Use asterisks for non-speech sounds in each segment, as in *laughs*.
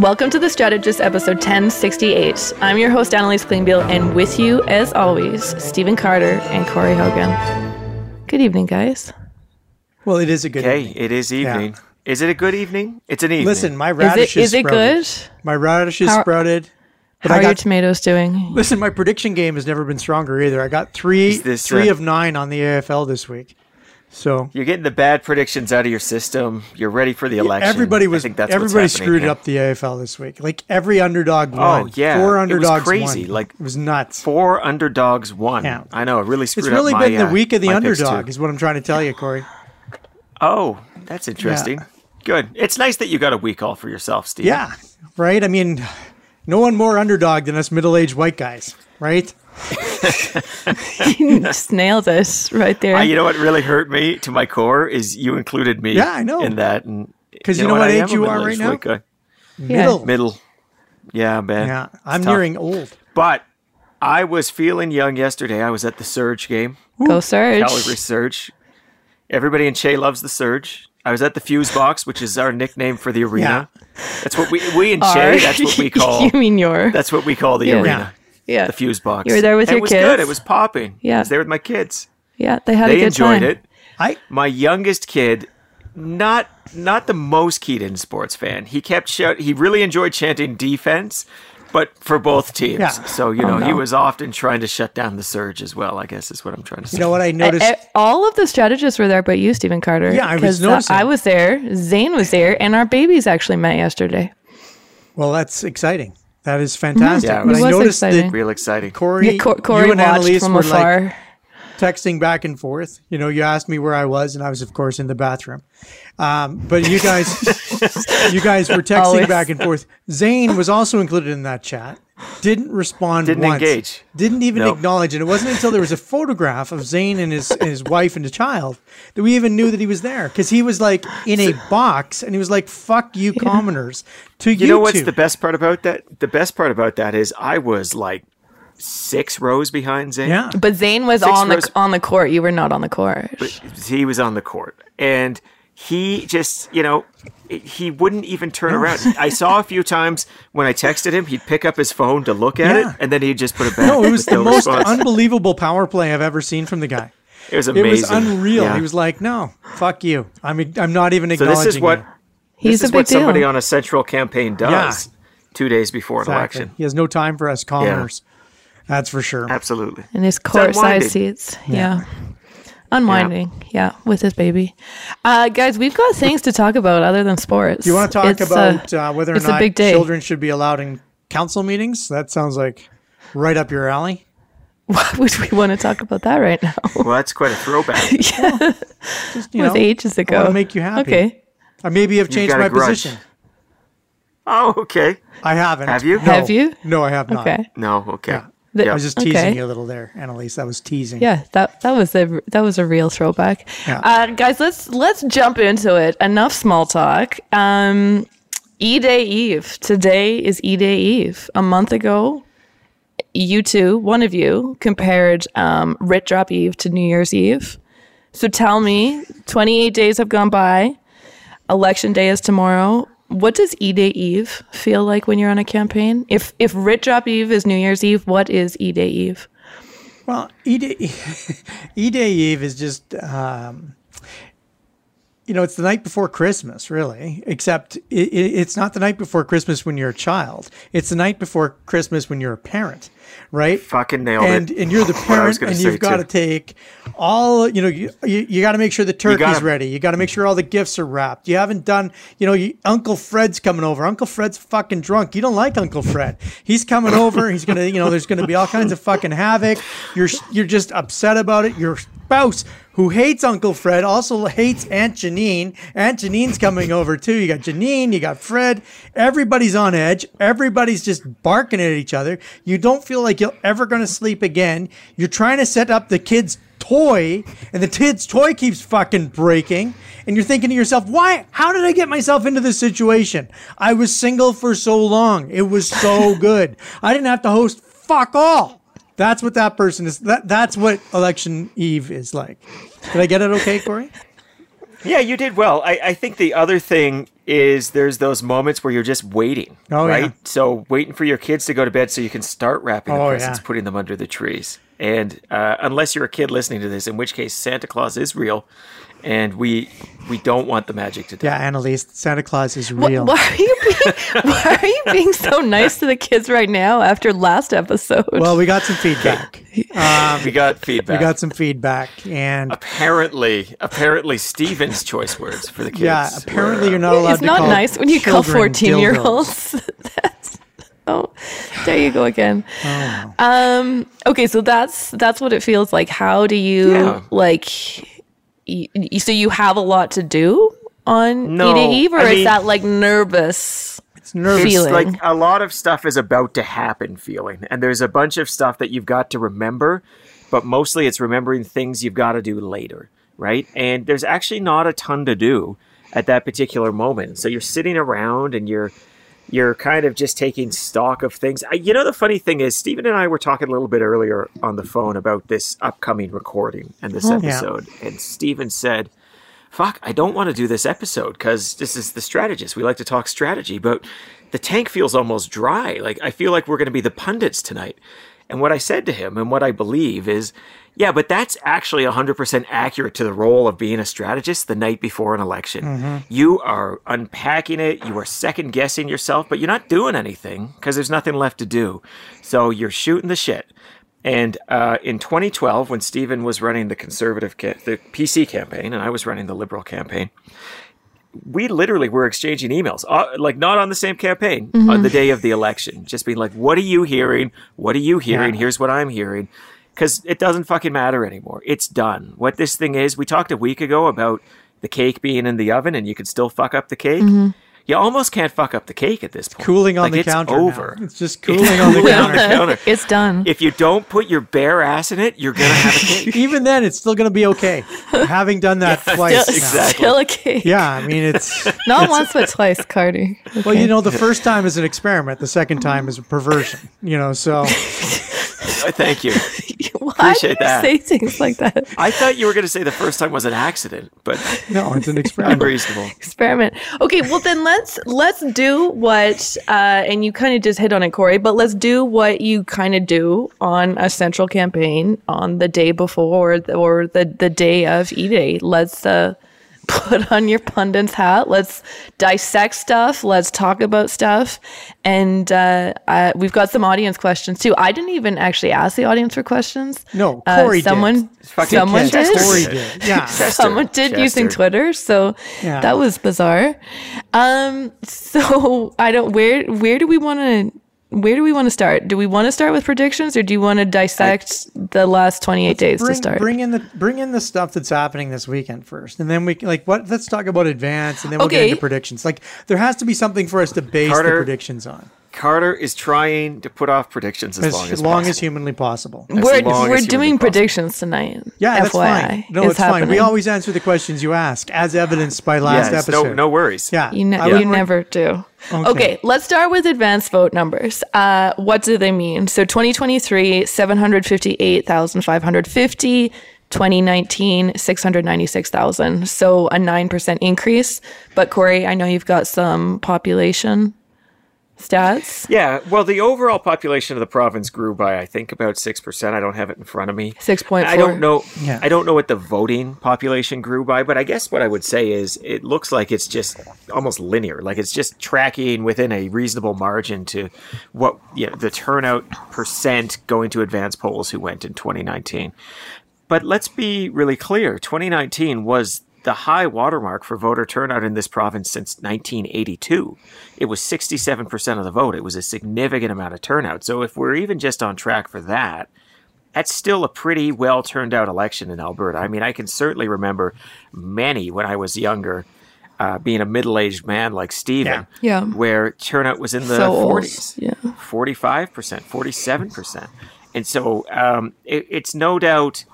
Welcome to The Strategist, episode 1068. I'm your host, Annalise Klingbeil, and with you, as always, Stephen Carter and Corey Hogan. Good evening, guys. Well, it is a good Okay, evening. it is evening. Is it a good evening? It's an evening. Listen, my radish Is radish it, is it sprouted. good? My radish is How- sprouted. But How I are your tomatoes doing? listen, my prediction game has never been stronger either. I got three this, three uh, of nine on the AFL this week. So you're getting the bad predictions out of your system. You're ready for the election. everybody was I think that's everybody screwed here. up the AFL this week. Like every underdog won. Oh, won. yeah. four It was crazy. won. Like, it was nuts. Four underdogs won. Yeah. I know. It really screwed up the thing. It's really up my, been the uh, week of the my underdog, is what I'm trying to tell you, Corey. Oh, that's interesting. Good. It's nice that you got a week all for yourself, Steve. Yeah, right. I mean, no one more underdog than us middle-aged white guys, right? You *laughs* just nailed it right there. Uh, you know what really hurt me to my core is you included me. Yeah, I know. In that, and 'Cause you know what I age you are right middle-aged now? white guy. Yeah. Middle. Middle. Yeah, man. Yeah, I'm It's tough. nearing old. But I was feeling young yesterday. I was at the Surge game, Go Surge. Calgary Surge. Everybody in Che loves the Surge. I was at the Fuse Box, which is our nickname for the arena. That's what we we in *laughs* Are- Che. That's what we *laughs* call. you mean your? That's what we call the Yeah. arena. Yeah. The Fuse Box. You were there with And your it was kids? good. It was popping. Yeah. I was there with my kids. yeah, they had a They good enjoyed time. it. I My youngest kid, not not the most keyed in sports fan. He kept shout. He really enjoyed chanting defense, but for both teams. Yeah. So you know he Oh, no. was often trying to shut down the surge as well. I guess is what I'm trying to say. you know what I noticed. E- all of the strategists were there but you, Stephen Carter. Yeah, I was 'Cause, uh, noticing. I was there, Zain was there, and our babies actually met yesterday. Well, that's exciting. That is fantastic. Yeah, it but was I noticed exciting. that Real exciting. Corey, Yeah, Cor- Corey you and watched Annalise from were afar. like texting back and forth. You know, you asked me where I was, and I was, of course, in the bathroom. Um, but you guys, *laughs* you guys were texting Always. back and forth. Zain was also included in that chat. Didn't respond. Didn't once. engage. Didn't even Nope. acknowledge. And it wasn't until there was a *laughs* photograph of Zain and his and his wife and the child that we even knew that he was there. Because he was like in a box, and he was like, "Fuck you, commoners." To you, You know what's the best part about that? The best part about that is I was like six rows behind Zain. Yeah. But Zain was Six on the on the court. You were not on the court. he was on the court and he just you know he wouldn't even turn around i saw a few times when i texted him he'd pick up his phone to look at Yeah. it and then he'd just put it back No, it was *laughs* the no most response. unbelievable power play I've ever seen from the guy. it was amazing. It was unreal. Yeah. He was like, "No, fuck you. I'm I'm not even so acknowledging this is what you." He's this a big what somebody on a central campaign does two days before an election He has no time for us commoners. That's for sure. absolutely And his court side unwinding. seats. Yeah. Unwinding, yeah. with his baby. Uh, guys, we've got things to talk about other than sports. You want to talk It's, uh, about uh, whether or not big day. children should be allowed in council meetings? That sounds like right up your alley. Why *laughs* would we want to talk about that right now? well that's quite a throwback *laughs* yeah Just, you It was know, ages I ago. want to make you happy. Okay. Or maybe I've changed my grudge. position. oh okay I haven't. Have you? No. Have you? No, I have not. Okay. no okay Yeah. The- Yeah. I was just teasing Okay. you a little there, Annalise. That was teasing. Yeah, that that was a that was a real throwback. Yeah. Uh, guys, let's let's jump into it. Enough small talk. Um, E Day Eve. Today is E Day Eve. A month ago, you two, one of you, compared um, Writ Drop Eve to New Year's Eve. So tell me, 28 days have gone by. Election day is tomorrow. What does E Day Eve feel like when you're on a campaign? If if Writ Drop Eve is New Year's Eve, what is E Day Eve? Well, E Day, *laughs* E Day Eve is just, um, you know, it's the night before Christmas, really. Except it, it's not the night before Christmas when you're a child. It's the night before Christmas when you're a parent, right? Fucking nailed and, it. And you're the *laughs* parent, and you've got to take all, you know, you, you, you got to make sure the turkey's gotta- ready. You got to make sure all the gifts are wrapped. You haven't done, you know, you, Uncle Fred's coming over. Uncle Fred's fucking drunk. You don't like Uncle Fred. He's coming over. He's gonna, you know, there's gonna be all kinds of fucking havoc. You're you're just upset about it. Your spouse who hates Uncle Fred also hates Aunt Janine. Aunt Janine's coming over too. You got Janine. You got Fred. Everybody's on edge. Everybody's just barking at each other. You don't feel like you're ever gonna sleep again. You're trying to set up the kids' toy, and the kid's toy keeps fucking breaking. And you're thinking to yourself, why? How did I get myself into this situation? I was single for so long. It was so *laughs* good. I didn't have to host fuck all. That's what that person is. That that's what election eve is like. Did I get it okay, Corey? Yeah, you did well. I, I think the other thing is there's those moments where you're just waiting, Oh, right? yeah. So waiting for your kids to go to bed so you can start wrapping the Oh, presents, yeah. putting them under the trees. And uh, unless you're a kid listening to this, in which case Santa Claus is real, and we we don't want the magic to die. Yeah, Annalise, Santa Claus is real. Why are you being Why are you being so nice to the kids right now after last episode? Well, we got some feedback. Um, *laughs* We got feedback. we got some feedback, and apparently, apparently Stephen's choice words for the kids. yeah, apparently were, you're not allowed it's to not call nice when you call children 14 year dildos. olds. *laughs* that's oh, there you go again. Oh. Um. Okay, so that's that's what it feels like. How do you Yeah. like? So you have a lot to do on No, E-Day Eve, or I is mean- that like nervous? It's nervous. it's feeling. like a lot of stuff is about to happen feeling and there's a bunch of stuff that you've got to remember but mostly it's remembering things you've got to do later right and there's actually not a ton to do at that particular moment so you're sitting around and you're you're kind of just taking stock of things you know the funny thing is stephen and i were talking a little bit earlier on the phone about this upcoming recording and this oh, Yeah. episode and stephen said fuck, I don't want to do this episode because this is the strategist. We like to talk strategy, but the tank feels almost dry. Like, I feel like we're going to be the pundits tonight. And what I said to him and what I believe is, yeah, but that's actually 100% accurate to the role of being a strategist the night before an election. You are unpacking it, you are second guessing yourself, but you're not doing anything because there's nothing left to do. So you're shooting the shit. And uh, in 2012, when Stephen was running the conservative, ca- the PC campaign, and I was running the liberal campaign, we literally were exchanging emails, uh, like not on the same campaign on the day of the election, just being like, "What are you hearing? What are you hearing? Yeah. Here's what I'm hearing." Because it doesn't fucking matter anymore. It's done. What this thing is, we talked a week ago about the cake being in the oven and you could still fuck up the cake. You almost can't fuck up the cake at this point. cooling on Like, the it's counter. now. over. It's just *laughs* cooling on the cooling on counter. the counter. *laughs* it's done. If you don't put your bare ass in it, you're gonna have a *laughs* cake. Even then, it's still going to be okay. Having done that twice. still, exactly. still a cake. Yeah, I mean, it's Not once but twice, Carter. well, you know, the first time is an experiment. The second time is a perversion. You know, so *laughs* Thank you. *laughs* Why Appreciate do you that. say things like that? I thought you were gonna say the first time was an accident, but *laughs* no, it's an experiment. unreasonable. experiment. Okay, well then let's let's do what uh, and you kind of just hit on it, Corey. But let's do what you kind of do on a central campaign on the day before or the, or the the day of E Day. Let's uh, put on your pundit's hat. Let's dissect stuff. Let's talk about stuff. And uh, uh, we've got some audience questions too. I didn't even actually ask the audience for questions. No, Uh, Corey did. someone Fucking someone did. Corey did. did. Yeah. *laughs* someone did Chester. using Twitter, so Yeah. that was bizarre. Um, so I don't where where do we want to where do we want to start? Do we want to start with predictions, or do you want to dissect the last twenty eight days Bring, to start? bring in the bring in the stuff that's happening this weekend first, and then we can- like what. Let's talk about advance, and then we'll get into predictions. Like there has to be something for us to base the predictions on, Carter is trying to put off predictions as, as long as long as humanly possible. we're we're humanly doing possible. predictions tonight. Yeah, that's fine. No, It's it's fine. We always answer the questions you ask, as evidenced by last Yes, episode. no, no worries. Yeah, You, ne- I you never do. Okay. Okay. let's start with advanced vote numbers. Uh, what do they mean? So 2023, 758,550. 2019, 696,000. So a 9% increase. But Corey, I know you've got some population stats. Yeah, well, the overall population of the province grew by, I think, about six percent. I don't have it in front of me. 6.4. I don't know. Yeah. I don't know what the voting population grew by, but I guess what I would say is it looks like it's just almost linear. Like it's just tracking within a reasonable margin to what you know, the turnout percent going to advance polls who went in 2019. But let's be really clear 2019 was the high watermark for voter turnout in this province since 1982. It was 67% of the vote. It was a significant amount of turnout. So if we're even just on track for that, that's still a pretty well turned out election in Alberta. I mean, I can certainly remember many when I was younger. Uh, being a middle-aged man like Stephen, Yeah. Yeah. where turnout was in the So 40s, Yeah. 45%, 47%. And so um, it, it's no doubt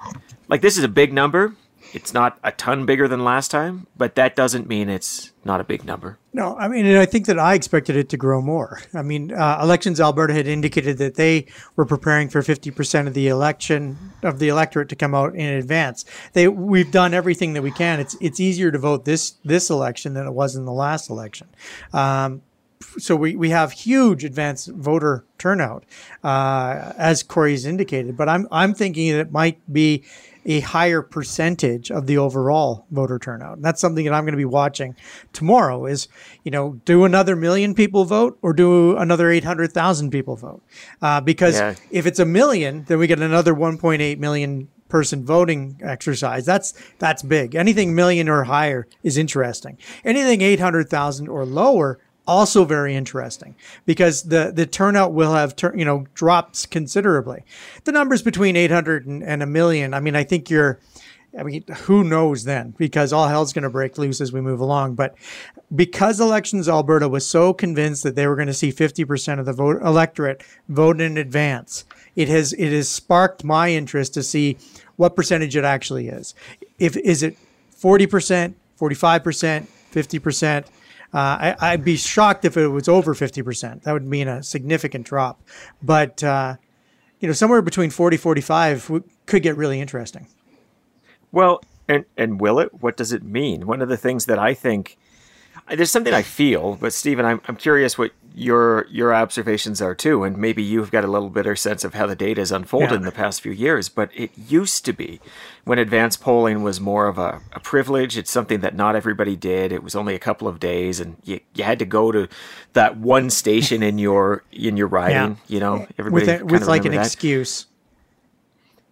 like this is a big number. It's not a ton bigger than last time, but that doesn't mean it's not a big number. No, I mean, and I think that I expected it to grow more. I mean, uh, Elections Alberta had indicated that they were preparing for 50% of the election of the electorate to come out in advance. They we've done everything that we can. It's it's easier to vote this this election than it was in the last election. Um, so we, we have huge advanced voter turnout, uh, as Corey's indicated. But I'm I'm thinking that it might be a higher percentage of the overall voter turnout. And that's something that I'm going to be watching tomorrow. Is you know do another million people vote or do another 800,000 people vote? Uh, because Yeah. if it's a million, then we get another 1.8 million person voting exercise. That's that's big. Anything million or higher is interesting. Anything 800,000 or lower also very interesting because the the turnout will have tur- you know drops considerably. The numbers between 800 and, and a million, I mean I think you're I mean, who knows then? Because all hell's going to break loose as we move along. But because Elections Alberta was so convinced that they were going to see 50% of the vote electorate vote in advance, it has it has sparked my interest to see what percentage it actually is. If is it 40%, 45%, 50%? Uh, I, I'd be shocked if it was over 50%. That would mean a significant drop. But, uh, you know, somewhere between 40, 45 could get really interesting. Well, and and will it? What does it mean? One of the things that I think there's something I feel, but Stephen, I'm I'm curious what your your observations are too, and maybe you've got a little better sense of how the data has unfolded Yeah. in the past few years. But it used to be when advanced polling was more of a, a privilege. It's something that not everybody did. It was only a couple of days, and you, you had to go to that one station in your in your riding. You know, everybody with, a, with like an that. excuse.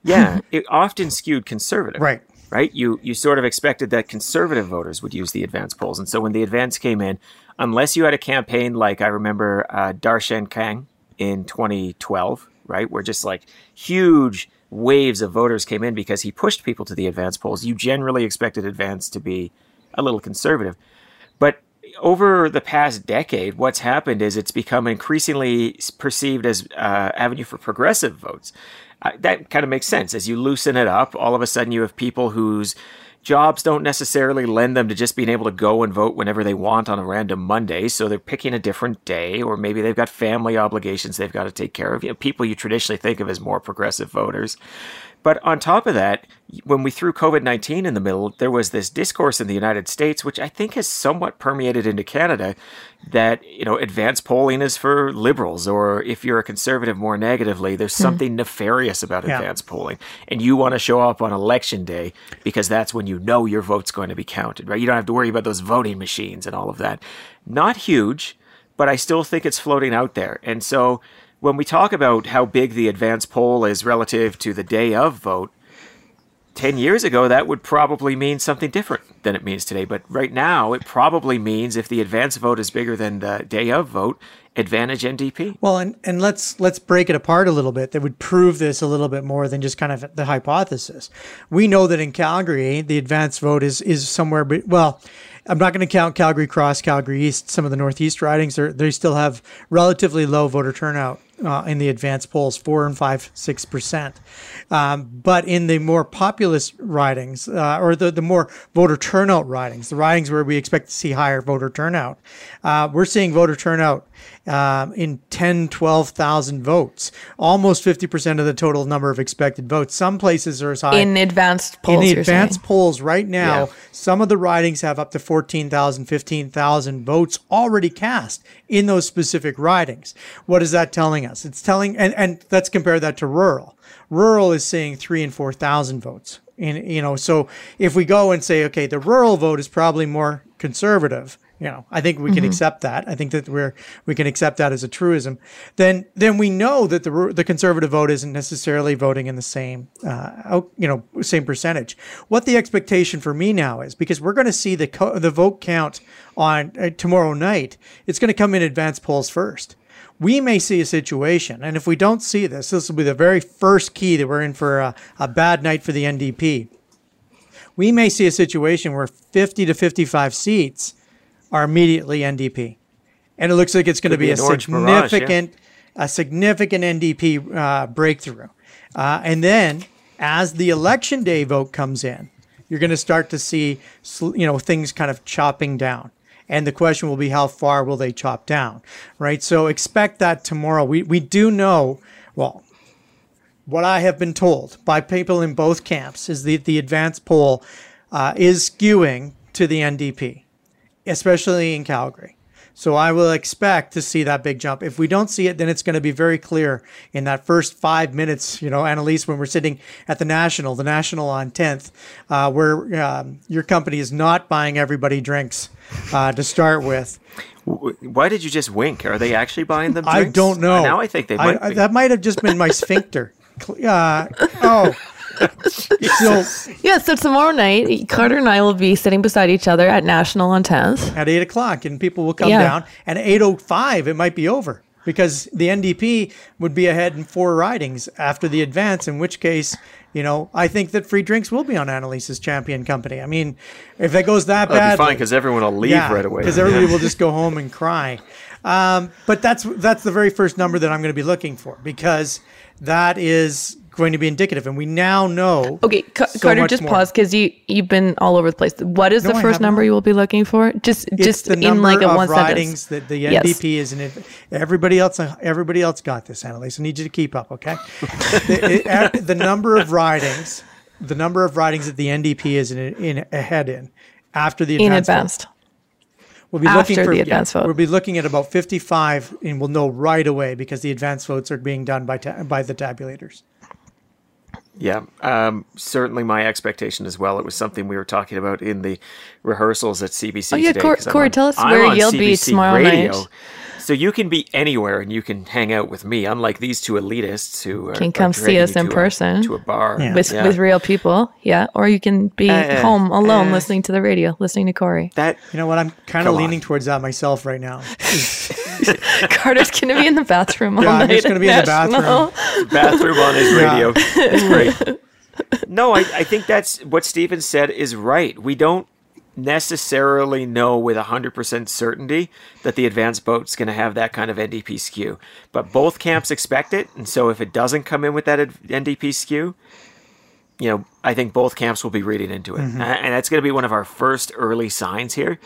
Yeah, it often skewed conservative. Right. Right. You you sort of expected that conservative voters would use the advance polls, and so when the advance came in, unless you had a campaign like I remember uh, Darshan Kang in 2012, right, where just like huge waves of voters came in because he pushed people to the advance polls, you generally expected advance to be a little conservative. But over the past decade, what's happened is it's become increasingly perceived as uh, avenue for progressive votes. That kind of makes sense. As you loosen it up, all of a sudden you have people whose jobs don't necessarily lend them to just being able to go and vote whenever they want on a random Monday. So they're picking a different day, or maybe they've got family obligations they've got to take care of. You know, people you traditionally think of as more progressive voters. But on top of that, when we threw COVID 19 in the middle, there was this discourse in the United States, which I think has somewhat permeated into Canada, that, you know, advanced polling is for liberals, or if you're a conservative more negatively, there's hmm. something nefarious about Yeah. advanced polling. And you want to show up on election day because that's when you know your vote's going to be counted, right? You don't have to worry about those voting machines and all of that. Not huge, but I still think it's floating out there. And so when we talk about how big the advance poll is relative to the day of vote, 10 years ago, that would probably mean something different than it means today. But right now, it probably means if the advance vote is bigger than the day of vote, advantage NDP. Well, and, and let's let's break it apart a little bit. That would prove this a little bit more than just kind of the hypothesis. We know that in Calgary, the advance vote is is somewhere. Well, I'm not going to count Calgary Cross, Calgary East. Some of the Northeast ridings, they still have relatively low voter turnout uh, in the advance polls, four and five, six percent. Um, but in the more populous ridings, uh, or the, the more voter turnout ridings, the ridings where we expect to see higher voter turnout, uh, we're seeing voter turnout um, in 10, 12,000 votes, almost 50% of the total number of expected votes. Some places are as high in advanced polls. in the advanced polls right now, Yeah. some of the ridings have up to 14,000, 15,000 votes already cast in those specific ridings. What is that telling us? It's telling, and, and let's compare that to rural. Rural is seeing three and 4,000 votes. And, you know, so if we go and say, okay, the rural vote is probably more conservative, you know, I think we can accept that. I think that we're we can accept that as a truism. Then then we know that the the conservative vote isn't necessarily voting in the same uh, you know same percentage. What the expectation for me now is because we're going to see the co- the vote count on uh, tomorrow night. It's going to come in advance polls first. We may see a situation, and if we don't see this, this will be the very first key that we're in for a, a bad night for the NDP. We may see a situation where 50 to 55 seats are immediately NDP. And it looks like it's going to be, be a an orange mirage, yeah. significant, a significant NDP uh, breakthrough. Uh, and then as the election day vote comes in, you're going to start to see, you know, things kind of chopping down. And the question will be, how far will they chop down, right? So expect that tomorrow. We we do know, well, what I have been told by people in both camps is that the advanced poll uh, is skewing to the NDP, especially in Calgary. So I will expect to see that big jump. If we don't see it, then it's going to be very clear in that first five minutes, you know, Annalise, when we're sitting at the National, the National on 10th, uh, where um, your company is not buying everybody drinks uh, to start with. Why did you just wink? Are they actually buying them? I don't know. Now I think they might I- that might have just been my sphincter. Uh, oh. So *laughs* Yeah, so tomorrow night, Carter and I will be sitting beside each other at National on 10th. at eight o'clock, and people will come Yeah. down. And at eight o five, it might be over because the NDP would be ahead in four ridings after the advance. In which case, you know, I think that free drinks will be on Annalise's champion company. I mean, if it goes that That'll bad, be fine because everyone will leave right away. because everybody will *laughs* just go home and cry. Um, but that's that's the very first number that I'm going to be looking for because that is going to be indicative, and we now know. Okay, Ca- so Carter, just more. pause because you you've been all over the place. What is No, the first number you will be looking for? Just It's just the in like a of one sentence. that the Yes. NDP is in. it. Everybody else, everybody else got this, Annalise. I need you to keep up, okay? *laughs* the, it- the number of ridings, the number of ridings that the NDP is in, in ahead in after the in advanced vote. We'll be After looking for the advance vote. We'll be looking at about 55, and we'll know right away because the advance votes are being done by ta- by the tabulators. Yeah, um, certainly my expectation as well. It was something we were talking about in the rehearsals at CBC Oh, yeah, today. Cor- Corey, on- tell us I'm where you'll be CBC tomorrow night. So you can be anywhere and you can hang out with me, unlike these two elitists who are, Can are come see us in to a- person. to a bar Yeah. with Yeah. with real people, yeah. Or you can be Uh, home alone uh. listening to the radio, listening to Corey. that. You know what? I'm kind of Come on. leaning towards that myself right now. *laughs* Carter's gonna be in the bathroom all Yeah, I'm night. just gonna at be in the bathroom. bathroom on his *laughs* Yeah. radio. It's great. *laughs* No, I, I think that's what Stephen said is right. We don't necessarily know with 100% certainty that the advanced boat's going to have that kind of NDP skew. But both camps expect it. And so if it doesn't come in with that NDP skew, you know, I think both camps will be reading into it. Mm-hmm. And that's going to be one of our first early signs here.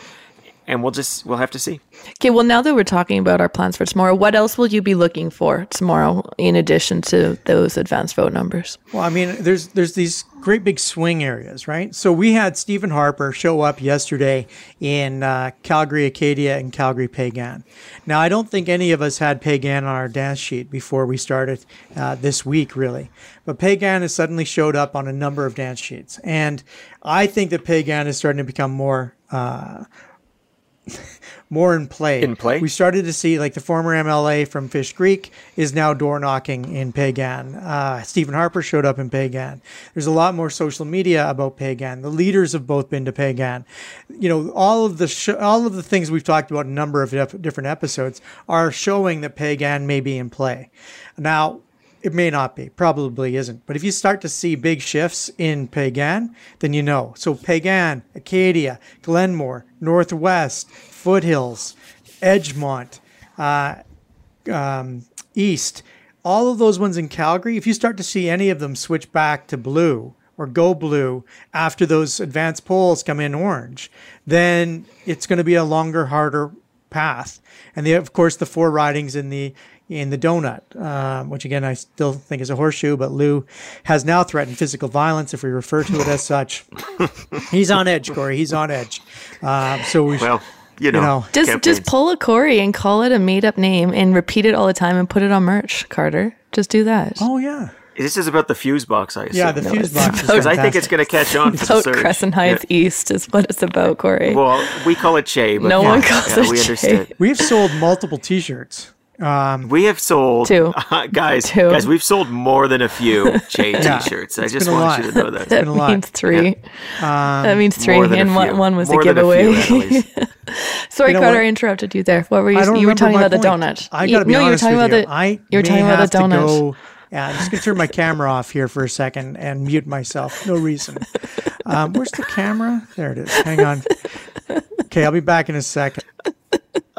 And we'll just, we'll have to see. Okay, well, now that we're talking about our plans for tomorrow, what else will you be looking for tomorrow in addition to those advanced vote numbers? Well, I mean, there's there's these great big swing areas, right? So we had Stephen Harper show up yesterday in uh, Calgary Acadia and Calgary Peigan. Now, I don't think any of us had Peigan on our dance sheet before we started uh, this week, really. But Peigan has suddenly showed up on a number of dance sheets, and I think that Peigan is starting to become more. Uh, *laughs* more in play. In play? We started to see like the former MLA from Fish Creek is now door knocking in Peigan. Uh, Stephen Harper showed up in Peigan. There's a lot more social media about Peigan. The leaders have both been to Peigan. You know, all of the sh- all of the things we've talked about in a number of dif- different episodes are showing that Peigan may be in play. Now, it may not be, probably isn't. But if you start to see big shifts in Peigan, then you know. So Peigan, Acadia, Glenmore, Northwest, Foothills, Edgemont, uh, um, East, all of those ones in Calgary, if you start to see any of them switch back to blue or go blue after those advanced polls come in orange, then it's going to be a longer, harder path. And of course, the four ridings in the in the donut, um, which again I still think is a horseshoe, but Lou has now threatened physical violence if we refer to it as such. *laughs* He's on edge, Corey. He's on edge. Um, so we, Well, you know, know, Just campaigns. just pull a Corey and call it a made up name and repeat it all the time and put it on merch, Carter. Just do that. oh yeah, This is about the fuse box, I assume. yeah. The fuse box Because I think it's going to catch on for the Out. Crescent Heights East is what it's about, Corey. Well, we call it Che, but No yeah, one calls yeah, it we Che. understood. We've sold multiple T-shirts. Um, we have sold Two. *laughs* Uh, guys. Two. Guys, we've sold more than a few Che *laughs* Yeah, T-shirts. I it's just want lot. you to know that. that been a lot. means three. Um, that means three, More than a and one, one was More a than giveaway. few. *laughs* Sorry, You know Carter, what? I interrupted you there. What were you? You were talking my about the donut. I got to be no, you were talking with about you. the. I you were talking about the to donut. go. Yeah, I'm just gonna turn my camera off here for a second and mute myself. No reason. Um, where's the camera? There it is. Hang on. Okay, I'll be back in a second.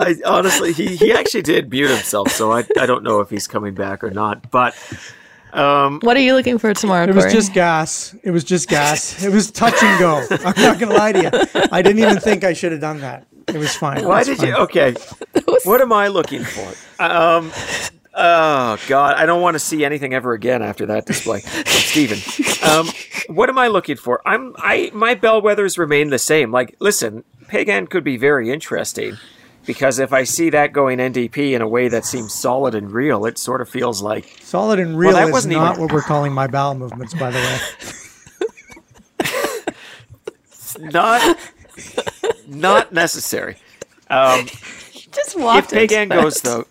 I honestly, he, he actually did mute himself, so I, I don't know if he's coming back or not. But what are you looking for tomorrow? It was just gas. It was just gas. It was touch and go. I'm not gonna lie to you. I didn't even think I should have done that. It was fine. Why It's did fine. you? Okay. What am I looking for? Um. Oh God, I don't want to see anything ever again after that display. Stephen, um, what am I looking for? I'm I my bellwethers remain the same. Like, listen, Peigan could be very interesting because if I see that going NDP in a way that seems solid and real, it sort of feels like Solid and real that is wasn't not even- what we're calling my bowel movements, by the way. *laughs* not not necessary. Um, *laughs* just if walked into Peigan goes though,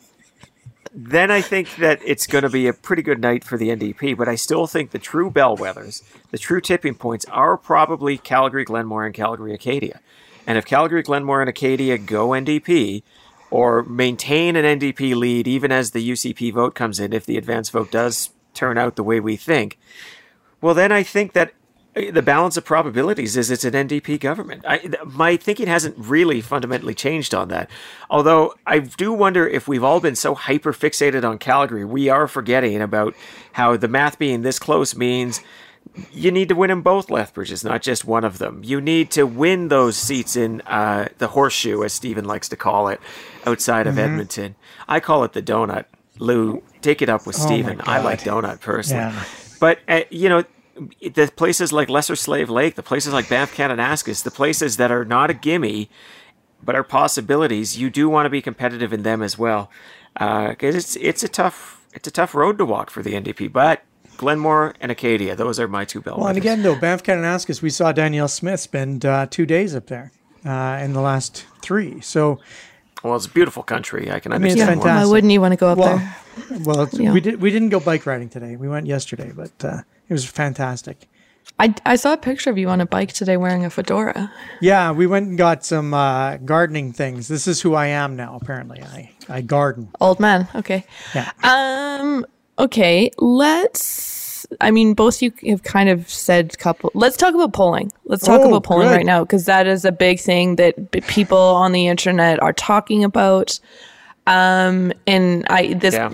then I think that it's going to be a pretty good night for the NDP. But I still think the true bellwethers, the true tipping points, are probably Calgary, Glenmore, and Calgary Acadia. And if Calgary, Glenmore, and Acadia go NDP, or maintain an NDP lead even as the UCP vote comes in, if the advance vote does turn out the way we think, well, then I think that uh, the balance of probabilities is it's an NDP government. I, my thinking hasn't really fundamentally changed on that. Although I do wonder if we've all been so hyper fixated on Calgary, we are forgetting about how the math being this close means you need to win in both Lethbridges, not just one of them. You need to win those seats in uh, the horseshoe, as Stephen likes to call it, outside of Edmonton. I call it the donut. Lou, take it up with Stephen. I like donut personally. Yeah. But, uh, you know, the places like Lesser Slave Lake, the places like Banff Kananaskis, the places that are not a gimme, but are possibilities, you do want to be competitive in them as well. Because it's, it's, a tough, it's a tough road to walk for the NDP. But Glenmore and Acadia, those are my two bellwethers. Well, and again, though, Banff Kananaskis, we saw Danielle Smith spend uh, two days up there uh, in the last three. So, Well, it's a beautiful country. I can mean, it's understand why. fantastic. why wouldn't you want to go up well, there? well, *laughs* Yeah. we did we didn't go bike riding today. We went yesterday, but uh, it was fantastic. I, I saw a picture of you on a bike today wearing a fedora. Yeah, we went and got some uh, gardening things. This is who I am now. Apparently, I I garden. Old man. Okay. Yeah. Um. Okay. Let's. I mean, both you have kind of said couple. Let's talk about polling. Let's talk Oh, about polling good. right now because that is a big thing that b- people on the internet are talking about. Um. And I this. Yeah.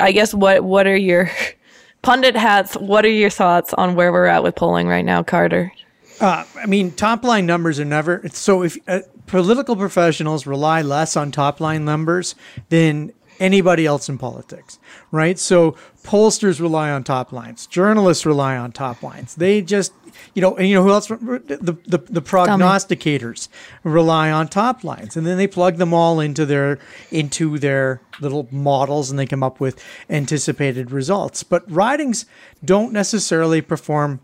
I guess what what are your *laughs* pundit hats? What are your thoughts on where we're at with polling right now, Carter? I mean, top line numbers are never. So if uh, political professionals rely less on top line numbers than anybody else in politics, right? So pollsters rely on top lines, journalists rely on top lines. They just, you know, and you know who else? The the, the prognosticators rely on top lines, and then they plug them all into their into their little models, and they come up with anticipated results. But ridings don't necessarily perform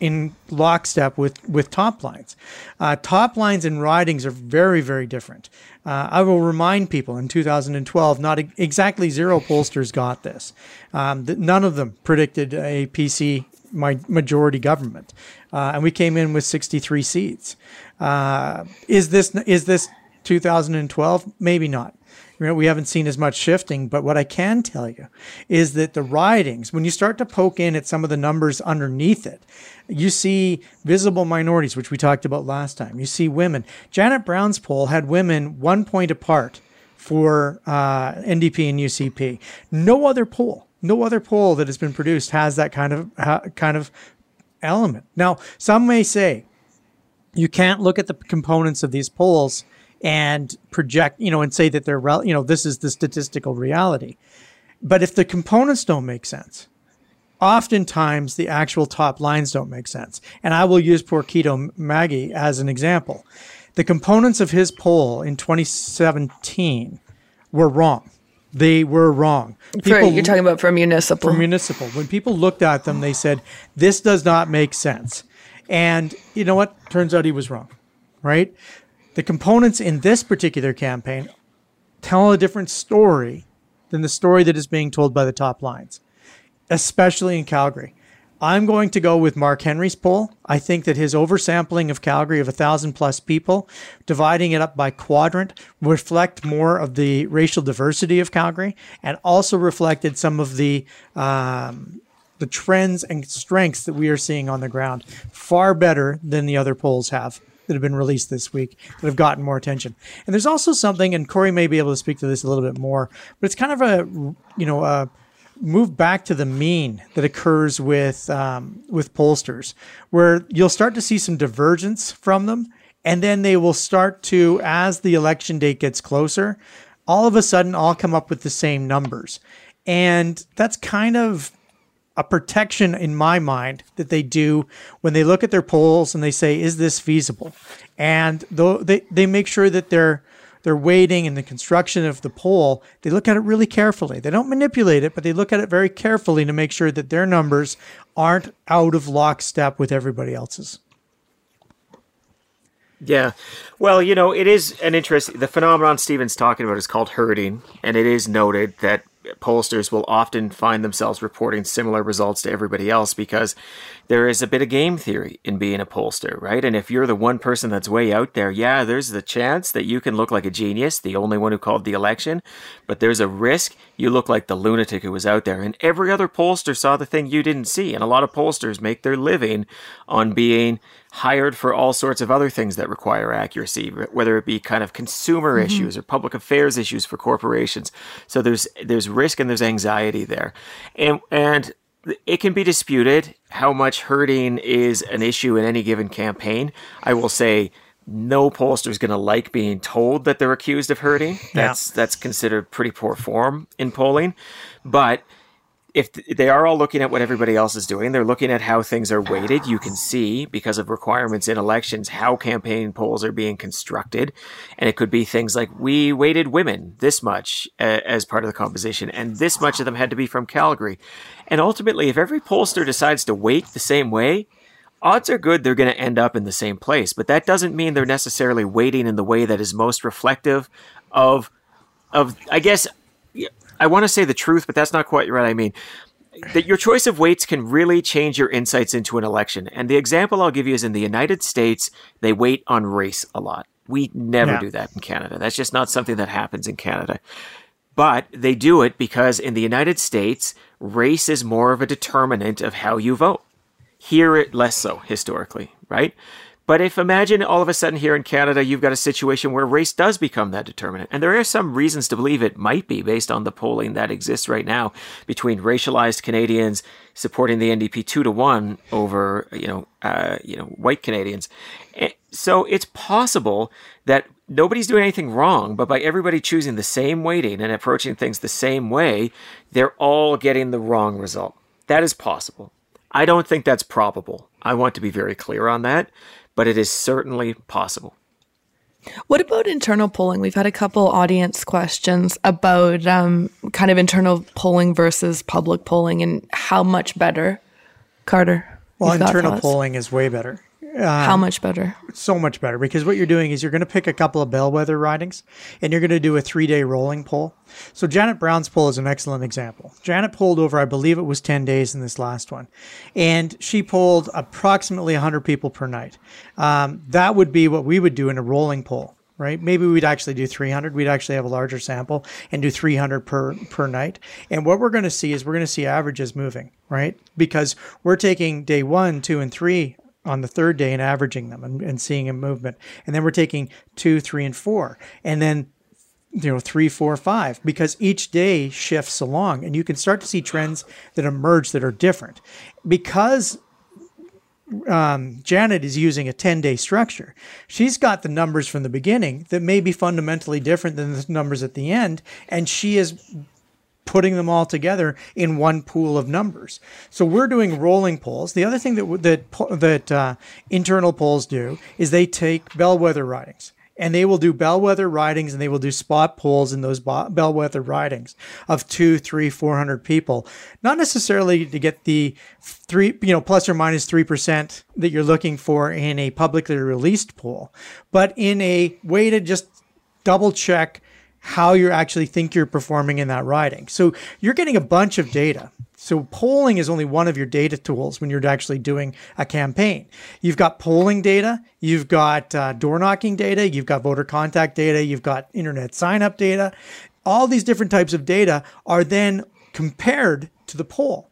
in lockstep with with top lines. Uh, top lines and ridings are very very different. Uh, I will remind people in 2012, not exactly zero pollsters got this. Um, that none of them predicted a PC mi- majority government, uh, and we came in with 63 seats. Uh, is this is this 2012? Maybe not. We haven't seen as much shifting, but what I can tell you is that the ridings, when you start to poke in at some of the numbers underneath it, you see visible minorities, which we talked about last time. You see women. Janet Brown's poll had women one point apart for uh, NDP and UCP. No other poll, no other poll that has been produced has that kind of ha, kind of element. Now, some may say you can't look at the components of these polls and project, you know, and say that they're, you know, this is the statistical reality. But if the components don't make sense, oftentimes the actual top lines don't make sense. And I will use poor Quito Maggi as an example. The components of his poll in 2017 were wrong. They were wrong. For, you're talking about for municipal. for municipal. When people looked at them, they said, "This does not make sense." And you know what? Turns out he was wrong. Right? The components in this particular campaign tell a different story than the story that is being told by the top lines, especially in Calgary. I'm going to go with Marc Henry's poll. I think that his oversampling of Calgary of a thousand plus people, dividing it up by quadrant, reflect more of the racial diversity of Calgary, and also reflected some of the um, the trends and strengths that we are seeing on the ground, far better than the other polls have that have been released this week that have gotten more attention. And there's also something, and Corey may be able to speak to this a little bit more, but it's kind of a you know a move back to the mean that occurs with um, with pollsters, where you'll start to see some divergence from them, and then they will start to, as the election date gets closer, all of a sudden all come up with the same numbers, and that's kind of a protection in my mind that they do when they look at their polls and they say, "Is this feasible?" And though they they make sure that they're they're weighting and the construction of the poll, they look at it really carefully. They don't manipulate it, but they look at it very carefully to make sure that their numbers aren't out of lockstep with everybody else's. Yeah. Well, you know, it is an interest. The phenomenon Stephen's talking about is called herding, and it is noted that pollsters will often find themselves reporting similar results to everybody else because there is a bit of game theory in being a pollster, right? And if you're the one person that's way out there, yeah, there's the chance that you can look like a genius, the only one who called the election, but there's a risk you look like the lunatic who was out there. And every other pollster saw the thing you didn't see. And a lot of pollsters make their living on being hired for all sorts of other things that require accuracy, whether it be kind of consumer mm-hmm. issues or public affairs issues for corporations. So there's there's risk and there's anxiety there, and and it can be disputed how much herding is an issue in any given campaign. I will say no pollster is going to like being told that they're accused of herding. That's yeah. that's considered pretty poor form in polling, but if they are all looking at what everybody else is doing, they're looking at how things are weighted. You can see because of requirements in elections how campaign polls are being constructed, and it could be things like we weighted women this much uh, as part of the composition, and this much of them had to be from Calgary. And ultimately, if every pollster decides to weight the same way, odds are good they're going to end up in the same place. But that doesn't mean they're necessarily weighting in the way that is most reflective of of I guess I want to say the truth, but that's not quite right. I mean. That your choice of weights can really change your insights into an election. And the example I'll give you is in the United States, they weight on race a lot. We never yeah. do that in Canada. That's just not something that happens in Canada. But they do it because in the United States, race is more of a determinant of how you vote. Here, it less so historically, right? But if imagine all of a sudden here in Canada, you've got a situation where race does become that determinant. And there are some reasons to believe it might be based on the polling that exists right now between racialized Canadians supporting the NDP two to one over, you know, uh, you know, white Canadians. So it's possible that nobody's doing anything wrong, but by everybody choosing the same weighting and approaching things the same way, they're all getting the wrong result. That is possible. I don't think that's probable. I want to be very clear on that but it is certainly possible. What about internal polling? We've had a couple audience questions about um, kind of internal polling versus public polling and how much better, Carter. Well, internal polling is way better. Um, How much better? So much better because what you're doing is you're going to pick a couple of bellwether ridings and you're going to do a three day rolling poll. So Janet Brown's poll is an excellent example. Janet polled over, I believe it was 10 days in this last one, and she polled approximately 100 people per night. Um, that would be what we would do in a rolling poll right? Maybe we'd actually do 300. We'd actually have a larger sample and do 300 per per night. And what we're going to see is we're going to see averages moving, right? Because we're taking day one, two, and three on the third day and averaging them and, and seeing a movement. And then we're taking two, three, and four. And then you know three four five because each day shifts along and you can start to see trends that emerge that are different because um, Janet is using a 10 day structure. She's got the numbers from the beginning that may be fundamentally different than the numbers at the end. And she is putting them all together in one pool of numbers. So we're doing rolling polls. The other thing that that that uh, internal polls do is they take bellwether ridings and they will do bellwether ridings and they will do spot polls in those bellwether ridings of two, three, four hundred people. Not necessarily to get the three, you know, plus or minus three percent that you're looking for in a publicly released poll, but in a way to just double check how you actually think you're performing in that riding. So you're getting a bunch of data. So polling is only one of your data tools when you're actually doing a campaign. You've got polling data, you've got uh, door knocking data, you've got voter contact data, you've got internet sign up data. All these different types of data are then compared to the poll.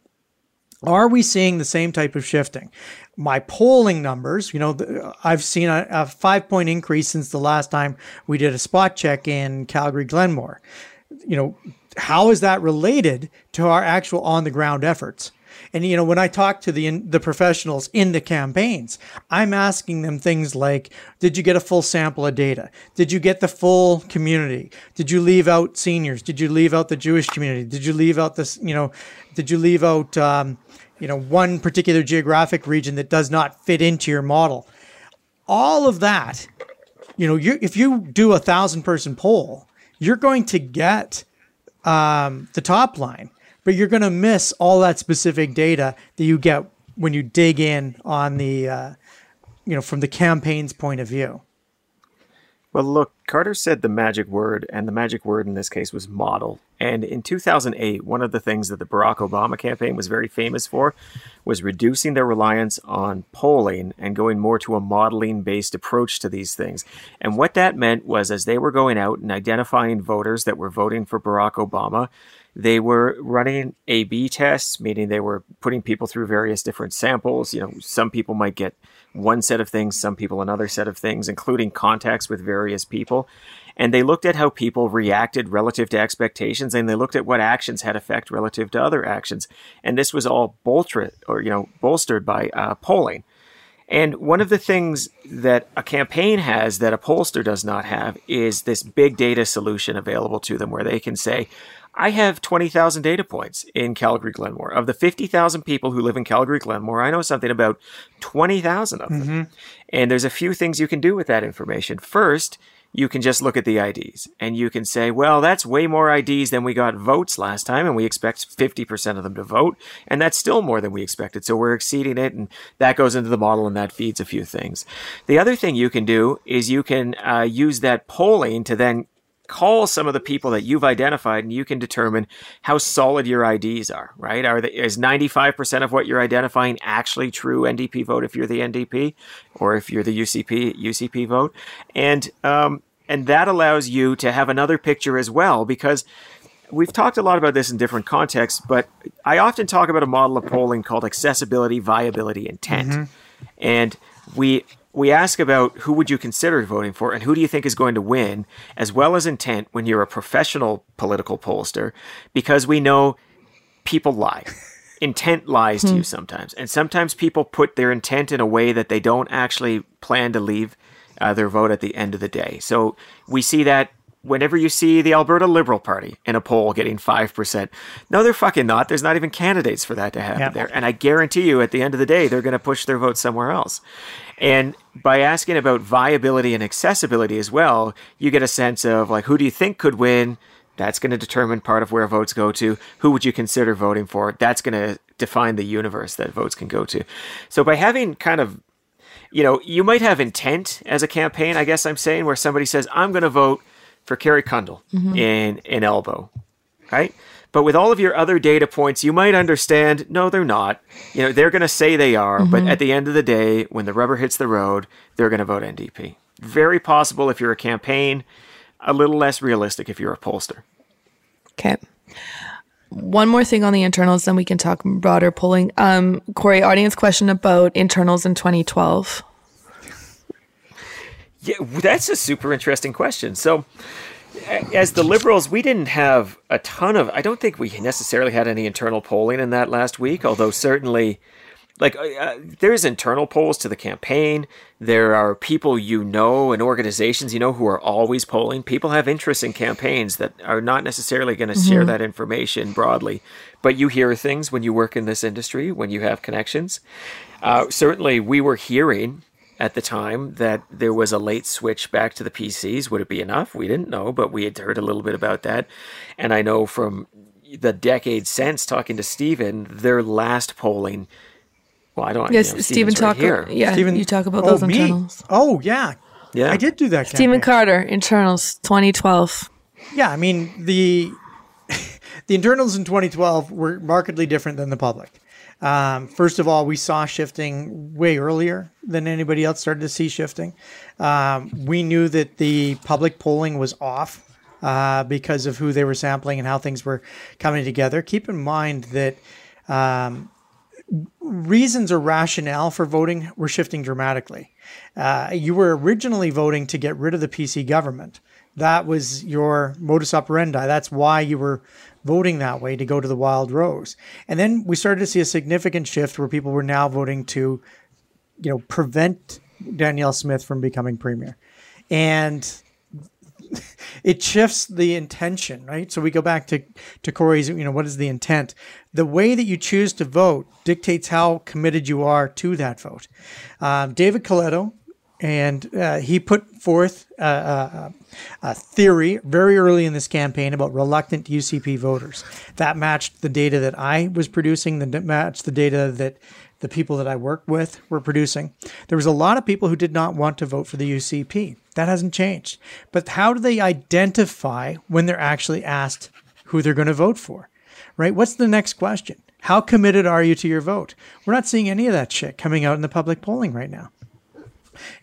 Are we seeing the same type of shifting? My polling numbers, you know, I've seen a, a, five point increase since the last time we did a spot check in Calgary Glenmore. you know, how is that related to our actual on the ground efforts? And you know, when I talk to the the professionals in the campaigns, I'm asking them things like, "Did you get a full sample of data? Did you get the full community? Did you leave out seniors? Did you leave out the Jewish community? Did you leave out this? You know, did you leave out um, you know one particular geographic region that does not fit into your model?" All of that, you know, you if you do a thousand person poll, you're going to get um, the top line but you're going to miss all that specific data that you get when you dig in on the, uh, you know, from the campaign's point of view. Well, look, Carter said the magic word, and the magic word in this case was model. And in 2008, one of the things that the Barack Obama campaign was very famous for was reducing their reliance on polling and going more to a modeling based approach to these things. And what that meant was as they were going out and identifying voters that were voting for Barack Obama, they were running A B tests, meaning they were putting people through various different samples. You know, some people might get one set of things, some people another set of things, including contacts with various people. And they looked at how people reacted relative to expectations, and they looked at what actions had effect relative to other actions. And this was all bolstered, or you know, bolstered by uh, polling. And one of the things that a campaign has that a pollster does not have is this big data solution available to them where they can say, I have 20,000 data points in Calgary Glenmore. Of the 50,000 people who live in Calgary Glenmore, I know something about 20,000 of them. Mm-hmm. And there's a few things you can do with that information. First, you can just look at the IDs and you can say, well, that's way more IDs than we got votes last time, and we expect 50% of them to vote, and that's still more than we expected. So we're exceeding it, and that goes into the model and that feeds a few things. The other thing you can do is you can uh, use that polling to then call some of the people that you've identified and you can determine how solid your IDs are, right? Are the, is 95% of what you're identifying actually true NDP vote if you're the NDP or if you're the UCP UCP vote? And um, and that allows you to have another picture as well because we've talked a lot about this in different contexts, but I often talk about a model of polling called accessibility, viability, intent. Mm-hmm. And we we ask about who would you consider voting for and who do you think is going to win, as well as intent when you're a professional political pollster, because we know people lie. *laughs* intent lies to you hmm. sometimes. And sometimes people put their intent in a way that they don't actually plan to leave uh, their vote at the end of the day. So we see that whenever you see the Alberta Liberal Party in a poll getting 5%. No, they're fucking not. There's not even candidates for that to happen yep. there. And I guarantee you at the end of the day, they're going to push their vote somewhere else. And by asking about viability and accessibility as well, you get a sense of like who do you think could win? That's going to determine part of where votes go to. Who would you consider voting for? That's going to define the universe that votes can go to. So by having kind of you know, you might have intent as a campaign, I guess I'm saying, where somebody says, I'm going to vote for Kerry Cundal mm-hmm. in, in Elbow, right? But with all of your other data points, you might understand no, they're not. You know, they're going to say they are, mm-hmm. but at the end of the day, when the rubber hits the road, they're going to vote NDP. Very possible if you're a campaign, a little less realistic if you're a pollster. Okay. One more thing on the internals, then we can talk broader polling. Um, Corey, audience question about internals in 2012. Yeah, that's a super interesting question. So, as the liberals, we didn't have a ton of. I don't think we necessarily had any internal polling in that last week. Although certainly, like uh, uh, there's internal polls to the campaign. There are people you know and organizations you know who are always polling. People have interests in campaigns that are not necessarily going to mm-hmm. share that information broadly, but you hear things when you work in this industry when you have connections. Uh, certainly, we were hearing at the time that there was a late switch back to the PCs. Would it be enough? We didn't know, but we had heard a little bit about that. And I know from the decade since talking to Stephen, their last polling. Well, I don't. Yes, you know, Stephen talk. Right yeah, Stephen, you talk about oh, those me? internals. Oh yeah, yeah. I did do that. Stephen Carter internals 2012. Yeah, I mean the *laughs* the internals in 2012 were markedly different than the public. Um, first of all, we saw shifting way earlier than anybody else started to see shifting. Um, we knew that the public polling was off uh, because of who they were sampling and how things were coming together. Keep in mind that um, reasons or rationale for voting were shifting dramatically. Uh, you were originally voting to get rid of the PC government that was your modus operandi. That's why you were voting that way to go to the Wild Rose. And then we started to see a significant shift where people were now voting to, you know, prevent Danielle Smith from becoming premier. And *laughs* it shifts the intention, right? So we go back to to Corey's, you know, what is the intent? The way that you choose to vote dictates how committed you are to that vote. Um, David Coletto, and uh, he put forth a, a, a, theory very early in this campaign about reluctant UCP voters. That matched the data that I was producing, that matched the data that the people that I work with were producing. There was a lot of people who did not want to vote for the UCP. That hasn't changed. But how do they identify when they're actually asked who they're going to vote for? Right? What's the next question? How committed are you to your vote? We're not seeing any of that shit coming out in the public polling right now.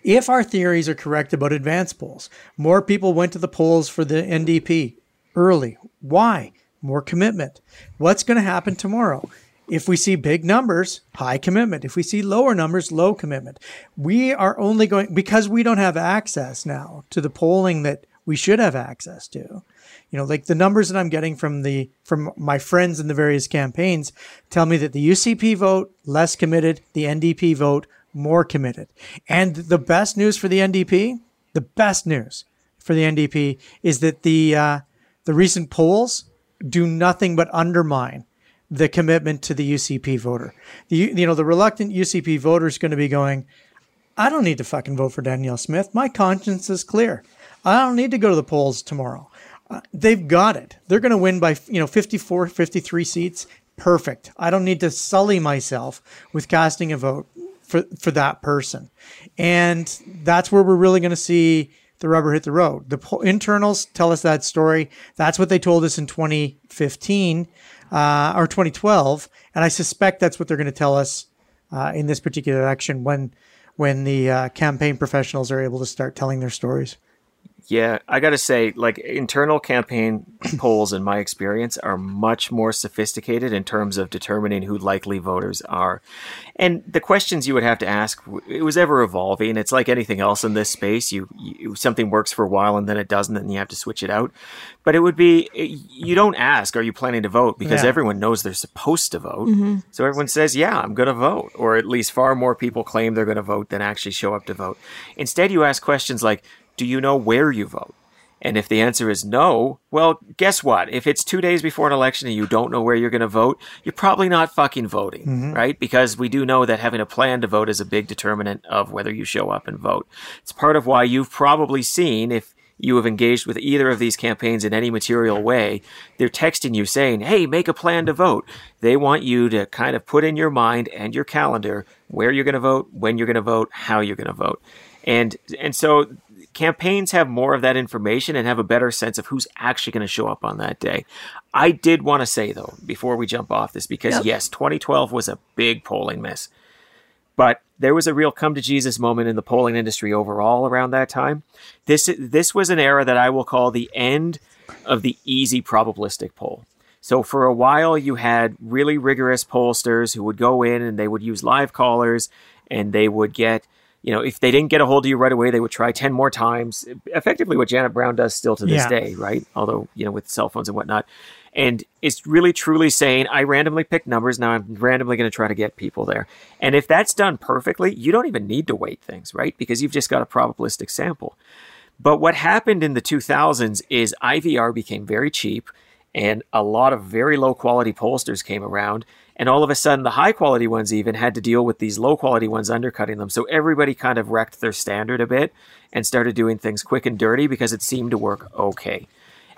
If our theories are correct about advance polls, more people went to the polls for the NDP early. Why? More commitment. What's going to happen tomorrow? If we see big numbers, high commitment. If we see lower numbers, low commitment. We are only going because we don't have access now to the polling that we should have access to. You know, like the numbers that I'm getting from the from my friends in the various campaigns tell me that the UCP vote less committed, the NDP vote more committed. And the best news for the NDP, the best news for the NDP is that the uh, the recent polls do nothing but undermine the commitment to the UCP voter. The you know the reluctant UCP voter is going to be going. I don't need to fucking vote for Danielle Smith. My conscience is clear. I don't need to go to the polls tomorrow. Uh, they've got it. They're going to win by you know 54, 53 seats. Perfect. I don't need to sully myself with casting a vote for for that person. And that's where we're really going to see the rubber hit the road. The po- internals tell us that story. That's what they told us in 2015 uh, or 2012, and I suspect that's what they're going to tell us uh, in this particular election when when the uh, campaign professionals are able to start telling their stories. Yeah, I got to say, like internal campaign polls, in my experience, are much more sophisticated in terms of determining who likely voters are. And the questions you would have to ask, it was ever evolving. It's like anything else in this space. You, you something works for a while and then it doesn't, and you have to switch it out. But it would be you don't ask, "Are you planning to vote?" Because yeah. everyone knows they're supposed to vote. Mm-hmm. So everyone says, "Yeah, I'm going to vote," or at least far more people claim they're going to vote than actually show up to vote. Instead, you ask questions like do you know where you vote? And if the answer is no, well, guess what? If it's two days before an election and you don't know where you're going to vote, you're probably not fucking voting, mm-hmm. right? Because we do know that having a plan to vote is a big determinant of whether you show up and vote. It's part of why you've probably seen, if you have engaged with either of these campaigns in any material way, they're texting you saying, hey, make a plan to vote. They want you to kind of put in your mind and your calendar where you're going to vote, when you're going to vote, how you're going to vote. And, and so campaigns have more of that information and have a better sense of who's actually going to show up on that day. I did want to say though, before we jump off this, because yep. yes, 2012 was a big polling miss, but there was a real come to Jesus moment in the polling industry overall around that time. This this was an era that I will call the end of the easy probabilistic poll. So for a while, you had really rigorous pollsters who would go in and they would use live callers and they would get you know, if they didn't get a hold of you right away, they would try 10 more times. Effectively, what Janet Brown does still to this yeah. day, right? Although, you know, with cell phones and whatnot. And it's really truly saying, I randomly pick numbers. Now I'm randomly going to try to get people there. And if that's done perfectly, you don't even need to weight things, right? Because you've just got a probabilistic sample. But what happened in the 2000s is IVR became very cheap and a lot of very low quality pollsters came around and all of a sudden, the high quality ones even had to deal with these low quality ones undercutting them. So everybody kind of wrecked their standard a bit and started doing things quick and dirty because it seemed to work okay.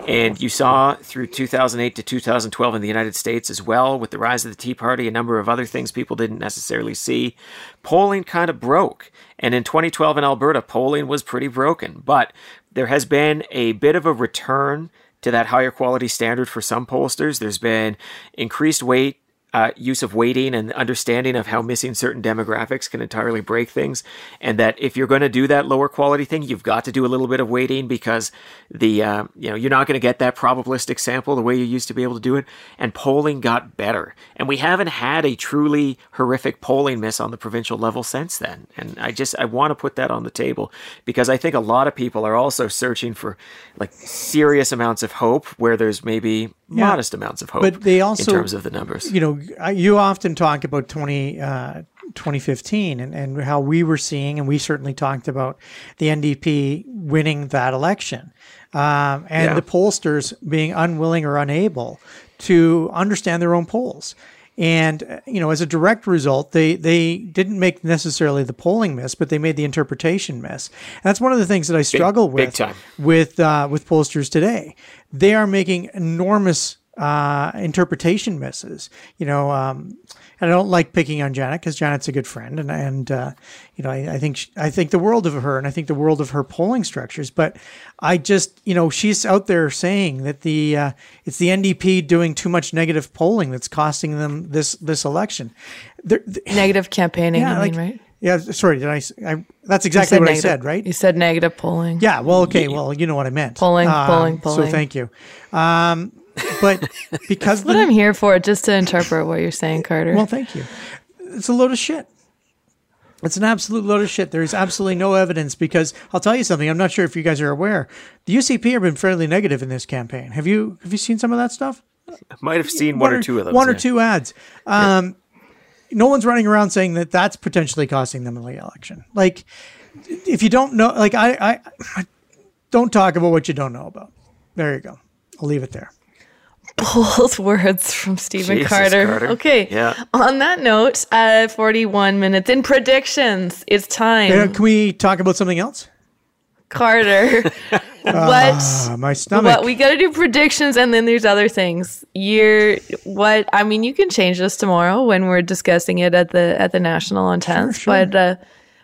And you saw through 2008 to 2012 in the United States as well, with the rise of the Tea Party, a number of other things people didn't necessarily see. Polling kind of broke. And in 2012 in Alberta, polling was pretty broken. But there has been a bit of a return to that higher quality standard for some pollsters. There's been increased weight uh, use of weighting and understanding of how missing certain demographics can entirely break things. And that if you're going to do that lower quality thing, you've got to do a little bit of weighting because the uh, you know you're not going to get that probabilistic sample the way you used to be able to do it. And polling got better, and we haven't had a truly horrific polling miss on the provincial level since then. And I just I want to put that on the table because I think a lot of people are also searching for like serious amounts of hope where there's maybe Yeah. modest amounts of hope. But they also- in terms of the numbers. you know, you often talk about 20, uh, 2015 and, and how we were seeing, and we certainly talked about the NDP winning that election um, and Yeah. the pollsters being unwilling or unable to understand their own polls. And uh, you know, as a direct result, they they didn't make necessarily the polling miss, but they made the interpretation miss. And that's one of the things that I struggle big with time. with uh, with pollsters today. They are making enormous uh, interpretation misses. You know, um, and I don't like picking on Janet because Janet's a good friend, and and uh, you know I, I think she, I think the world of her, and I think the world of her polling structures. But I just you know she's out there saying that the uh, it's the NDP doing too much negative polling that's costing them this this election. They're, th- *sighs* Negative campaigning, yeah, I like mean, right? yeah. Sorry, did I, I- That's exactly what negative- I said, right? You said negative polling. Yeah, well, okay, well, you know what I meant. Polling, Um, polling, So polling. thank you. Um, but because What the, I'm here for, just to interpret what you're saying, Carter. well, thank you. It's a load of shit. It's an absolute load of shit. There's absolutely no evidence because I'll tell you something. I'm not sure if you guys are aware. The UCP have been fairly negative in this campaign. Have you have you seen some of that stuff? Might have seen one, or two of those. One or two ads. Um, No one's running around saying that that's potentially costing them the election. Like, if you don't know, like I, I, I don't talk about what you don't know about. There you go. I'll leave it there. Bold *laughs* words from Stephen Jesus, Carter. Carter. Okay. Yeah. On that note, uh, 41 minutes in predictions. It's time. Uh, Can we talk about something else? Carter, *laughs* what? Uh, my stomach. What we got to do predictions, and then there's other things. You're what? I mean, you can change this tomorrow when we're discussing it at the at the national on tenth. sure. But uh,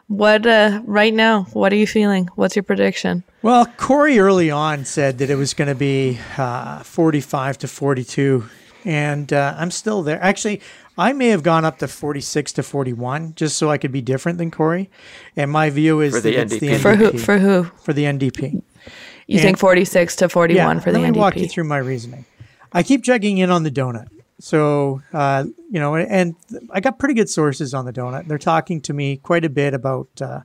what? Uh, right now, what are you feeling? What's your prediction? Well, Corey early on said that it was going to be uh, 45 to 42, and uh, I'm still there. Actually, I may have gone up to 46 to 41 just so I could be different than Corey. And my view is For the that it's the NDP. NDP. For who? For who? For the NDP. You And- think 46 to 41 yeah, for the NDP? let me walk you through my reasoning. I keep checking in on the donut. So, uh, you know, and I got pretty good sources on the donut. They're talking to me quite a bit about, uh,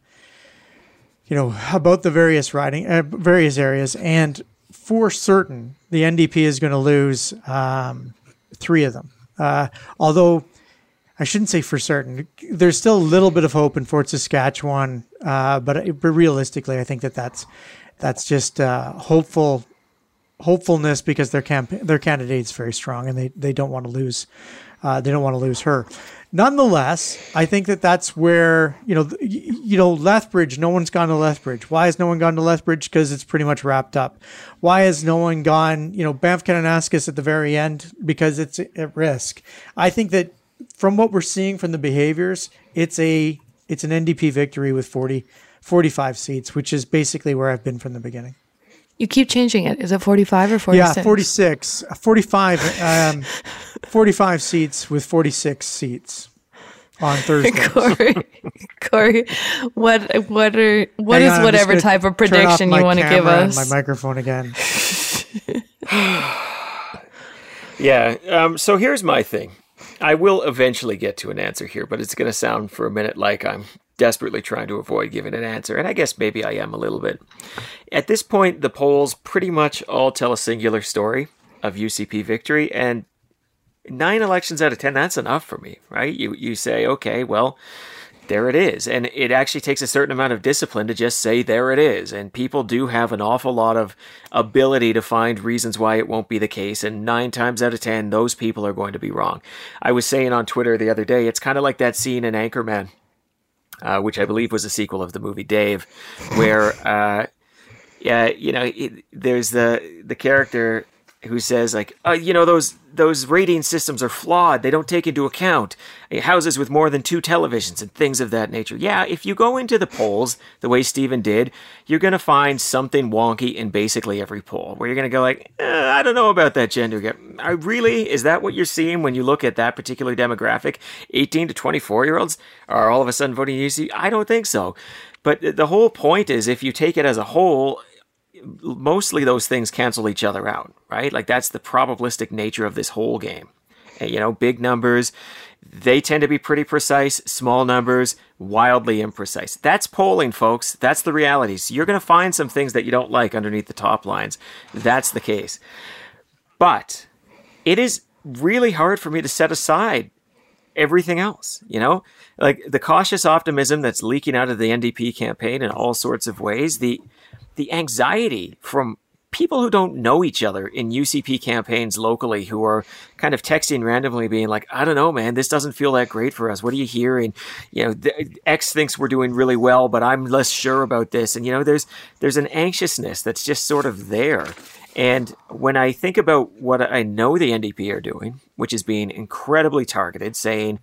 you know, about the various riding, uh, various areas. And for certain, the NDP is going to lose um, three of them. Uh, although I shouldn't say for certain. There's still a little bit of hope in Fort Saskatchewan, uh, but but realistically, I think that that's that's just uh, hopeful hopefulness because their camp their candidate's very strong and they, they don't want to lose uh, they don't want to lose her. Nonetheless, I think that that's where you know you know Lethbridge. No one's gone to Lethbridge. Why has no one gone to Lethbridge? Because it's pretty much wrapped up. Why has no one gone? You know Banff Kananaskis at the very end because it's at risk. I think that from what we're seeing from the behaviors, it's a it's an NDP victory with 40, 45 seats, which is basically where I've been from the beginning. You keep changing it. Is it 45 or 46? Yeah, 46, 45, um, 45 seats with 46 seats on Thursday. *laughs* Corey, Corey, what what are what Hang is on, whatever type of prediction you want to give us? My microphone again. *laughs* Yeah. Um, so here's my thing. I will eventually get to an answer here, but it's going to sound for a minute like I'm desperately trying to avoid giving an answer, and I guess maybe I am a little bit. At this point, the polls pretty much all tell a singular story of UCP victory, and nine elections out of ten, that's enough for me, right? You you say, okay, well, there it is. And it actually takes a certain amount of discipline to just say, there it is. And people do have an awful lot of ability to find reasons why it won't be the case. And nine times out of 10, those people are going to be wrong. I was saying on Twitter the other day, it's kind of like that scene in Anchorman, uh, which I believe was a sequel of the movie Dave, where, *laughs* uh, yeah, you know, it, there's the, the character who says like, uh, you know, those those rating systems are flawed. They don't take into account houses with more than two televisions and things of that nature. Yeah, if you go into the polls the way Stephen did, you're going to find something wonky in basically every poll where you're going to go like, eh, I don't know about that gender gap. I really is that what you're seeing when you look at that particular demographic? 18 to 24 year olds are all of a sudden voting UCP. I don't think so. But the whole point is, if you take it as a whole, mostly those things cancel each other out, right? Like that's the probabilistic nature of this whole game. You know, big numbers, they tend to be pretty precise. Small numbers, wildly imprecise. That's polling, folks. That's the reality. So you're going to find some things that you don't like underneath the top lines. That's the case. But it is really hard for me to set aside everything else, you know? Like the cautious optimism that's leaking out of the NDP campaign in all sorts of ways, the the anxiety from people who don't know each other in UCP campaigns locally who are kind of texting randomly being like, I don't know, man, this doesn't feel that great for us. What are you hearing? You know, X thinks we're doing really well, but I'm less sure about this. And, you know, there's, there's an anxiousness that's just sort of there. And when I think about what I know the NDP are doing, which is being incredibly targeted, saying,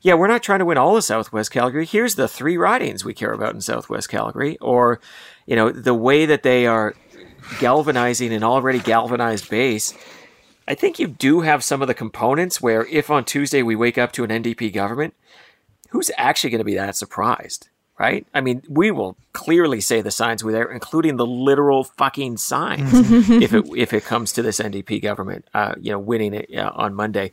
yeah, we're not trying to win all of Southwest Calgary. Here's the three ridings we care about in Southwest Calgary. Or, you know, the way that they are galvanizing an already galvanized base, I think you do have some of the components where if on Tuesday we wake up to an NDP government, who's actually going to be that surprised? Right? I mean, we will clearly say the signs were there, including the literal fucking signs, if it if it comes to this NDP government, uh, you know, winning it uh, on Monday.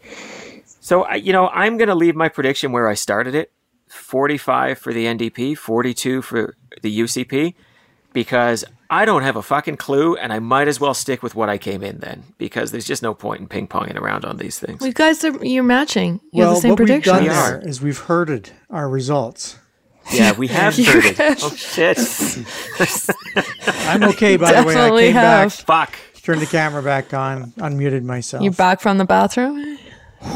So, you know, I'm going to leave my prediction where I started it: 45 for the NDP, 42 for the UCP, because I don't have a fucking clue, and I might as well stick with what I came in then, because there's just no point in ping ponging around on these things. You guys are you're matching. You well, have the same what prediction. we've done there is we've herded our results. Yeah, we *laughs* have heard it. Oh shit! *laughs* I'm okay, by the way. I came have. back, Fuck. turned the camera back on, unmuted myself. You back from the bathroom?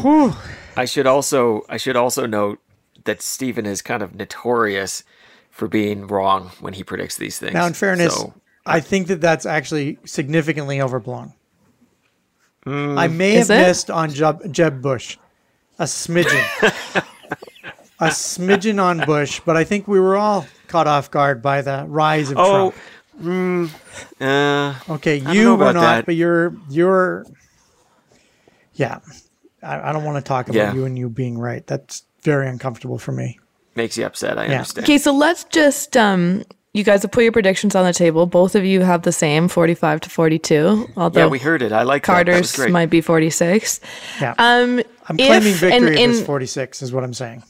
Whew. I should also I should also note that Stephen is kind of notorious for being wrong when he predicts these things. Now, in fairness, So, I think that that's actually significantly overblown. Hmm. I may have it? missed on Jeb, Jeb Bush, a smidgen, *laughs* a smidgen on Bush, but I think we were all caught off guard by the rise of oh, Trump. uh, Okay, you know were not, that. but you're you're. Yeah, I, I don't want to talk about Yeah. you and you being right. That's very uncomfortable for me. Makes you upset. I Yeah. understand. Okay, so let's just um you guys have put your predictions on the table. Both of you have the same 45 to 42, although Yeah, we heard it. I like that. That Carter's might be 46. Yeah, Um I'm if- claiming victory and- if it's and- 46. Is what I'm saying.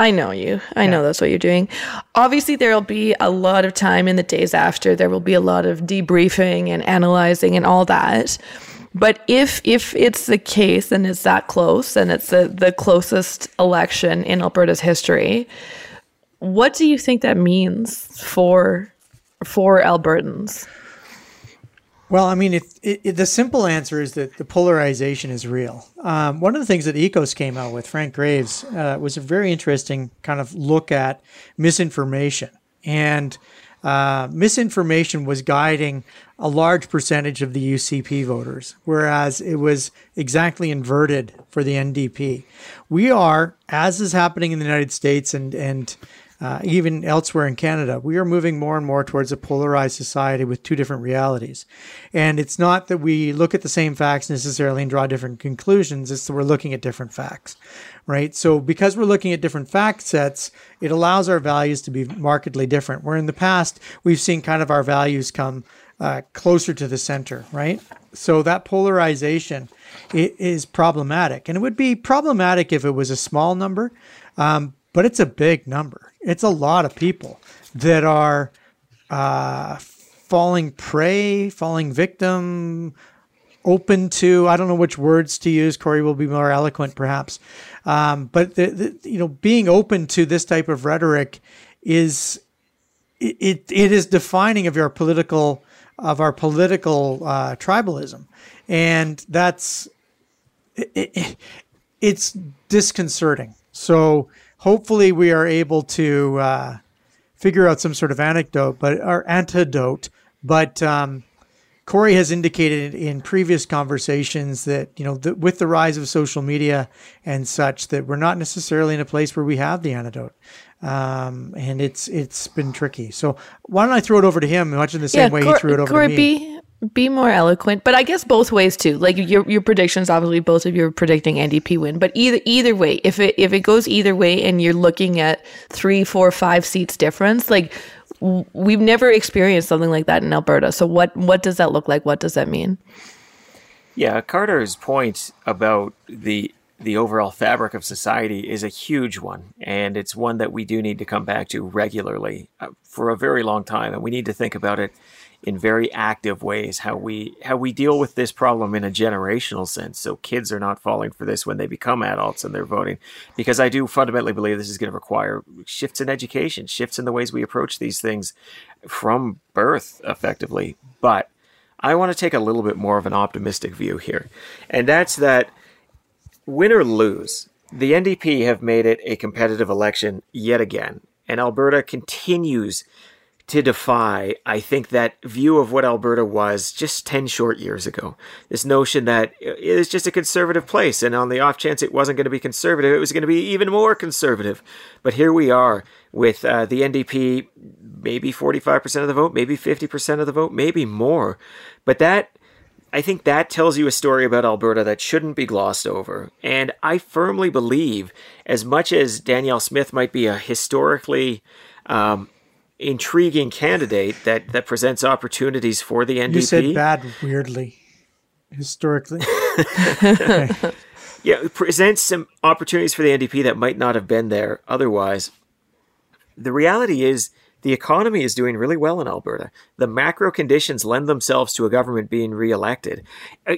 I know you. I know that's what you're doing. Obviously, there'll be a lot of time in the days after. There will be a lot of debriefing and analyzing and all that. But if if it's the case and it's that close and it's the, the closest election in Alberta's history, what do you think that means for for Albertans? Well, I mean, it, it, it, the simple answer is that the polarization is real. Um, one of the things that EKOS came out with, Frank Graves, uh, was a very interesting kind of look at misinformation. And uh, misinformation was guiding a large percentage of the UCP voters, whereas it was exactly inverted for the NDP. We are, as is happening in the United States and, and uh, even elsewhere in Canada, we are moving more and more towards a polarized society with two different realities. And it's not that we look at the same facts necessarily and draw different conclusions, it's that we're looking at different facts, right? So because we're looking at different fact sets, it allows our values to be markedly different. Where in the past, we've seen kind of our values come uh, closer to the center, right? So that polarization is problematic. And it would be problematic if it was a small number, um, but it's a big number. It's a lot of people that are uh, falling prey, falling victim, open to, I don't know which words to use. Corey will be more eloquent, perhaps. Um, but, the, the, you know, being open to this type of rhetoric is it, it is defining of your political of our political uh, tribalism, and that's it, it, it's disconcerting. So hopefully we are able to uh, figure out some sort of anecdote, but or antidote. But um, Corey has indicated in previous conversations that you know the, with the rise of social media and such that we're not necessarily in a place where we have the antidote, um, and it's it's been tricky. So why don't I throw it over to him, much in the same way Cor- he threw it over Corey to me? B, Be more eloquent, but I guess both ways too. Like your your predictions, obviously, both of you are predicting NDP win. But either either way, if it if it goes either way, and you're looking at three, four, five seats difference, like w- we've never experienced something like that in Alberta. So what what does that look like? What does that mean? Yeah, Carter's point about the the overall fabric of society is a huge one, and it's one that we do need to come back to regularly uh, for a very long time, and we need to think about it in very active ways how we how we deal with this problem in a generational sense so kids are not falling for this when they become adults and they're voting because i do fundamentally believe this is going to require shifts in education shifts in the ways we approach these things from birth effectively but i want to take a little bit more of an optimistic view here and that's that win or lose the ndp have made it a competitive election yet again and alberta continues to defy, I think, that view of what Alberta was just 10 short years ago. This notion that it is just a conservative place, and on the off chance it wasn't going to be conservative, it was going to be even more conservative. But here we are with uh, the NDP, maybe 45% of the vote, maybe 50% of the vote, maybe more. But that I think that tells you a story about Alberta that shouldn't be glossed over. And I firmly believe, as much as Danielle Smith might be a historically um, intriguing candidate that that presents opportunities for the NDP. You said bad weirdly, historically. yeah, it presents some opportunities for the NDP that might not have been there otherwise. The reality is the economy is doing really well in Alberta. The macro conditions lend themselves to a government being reelected. Uh,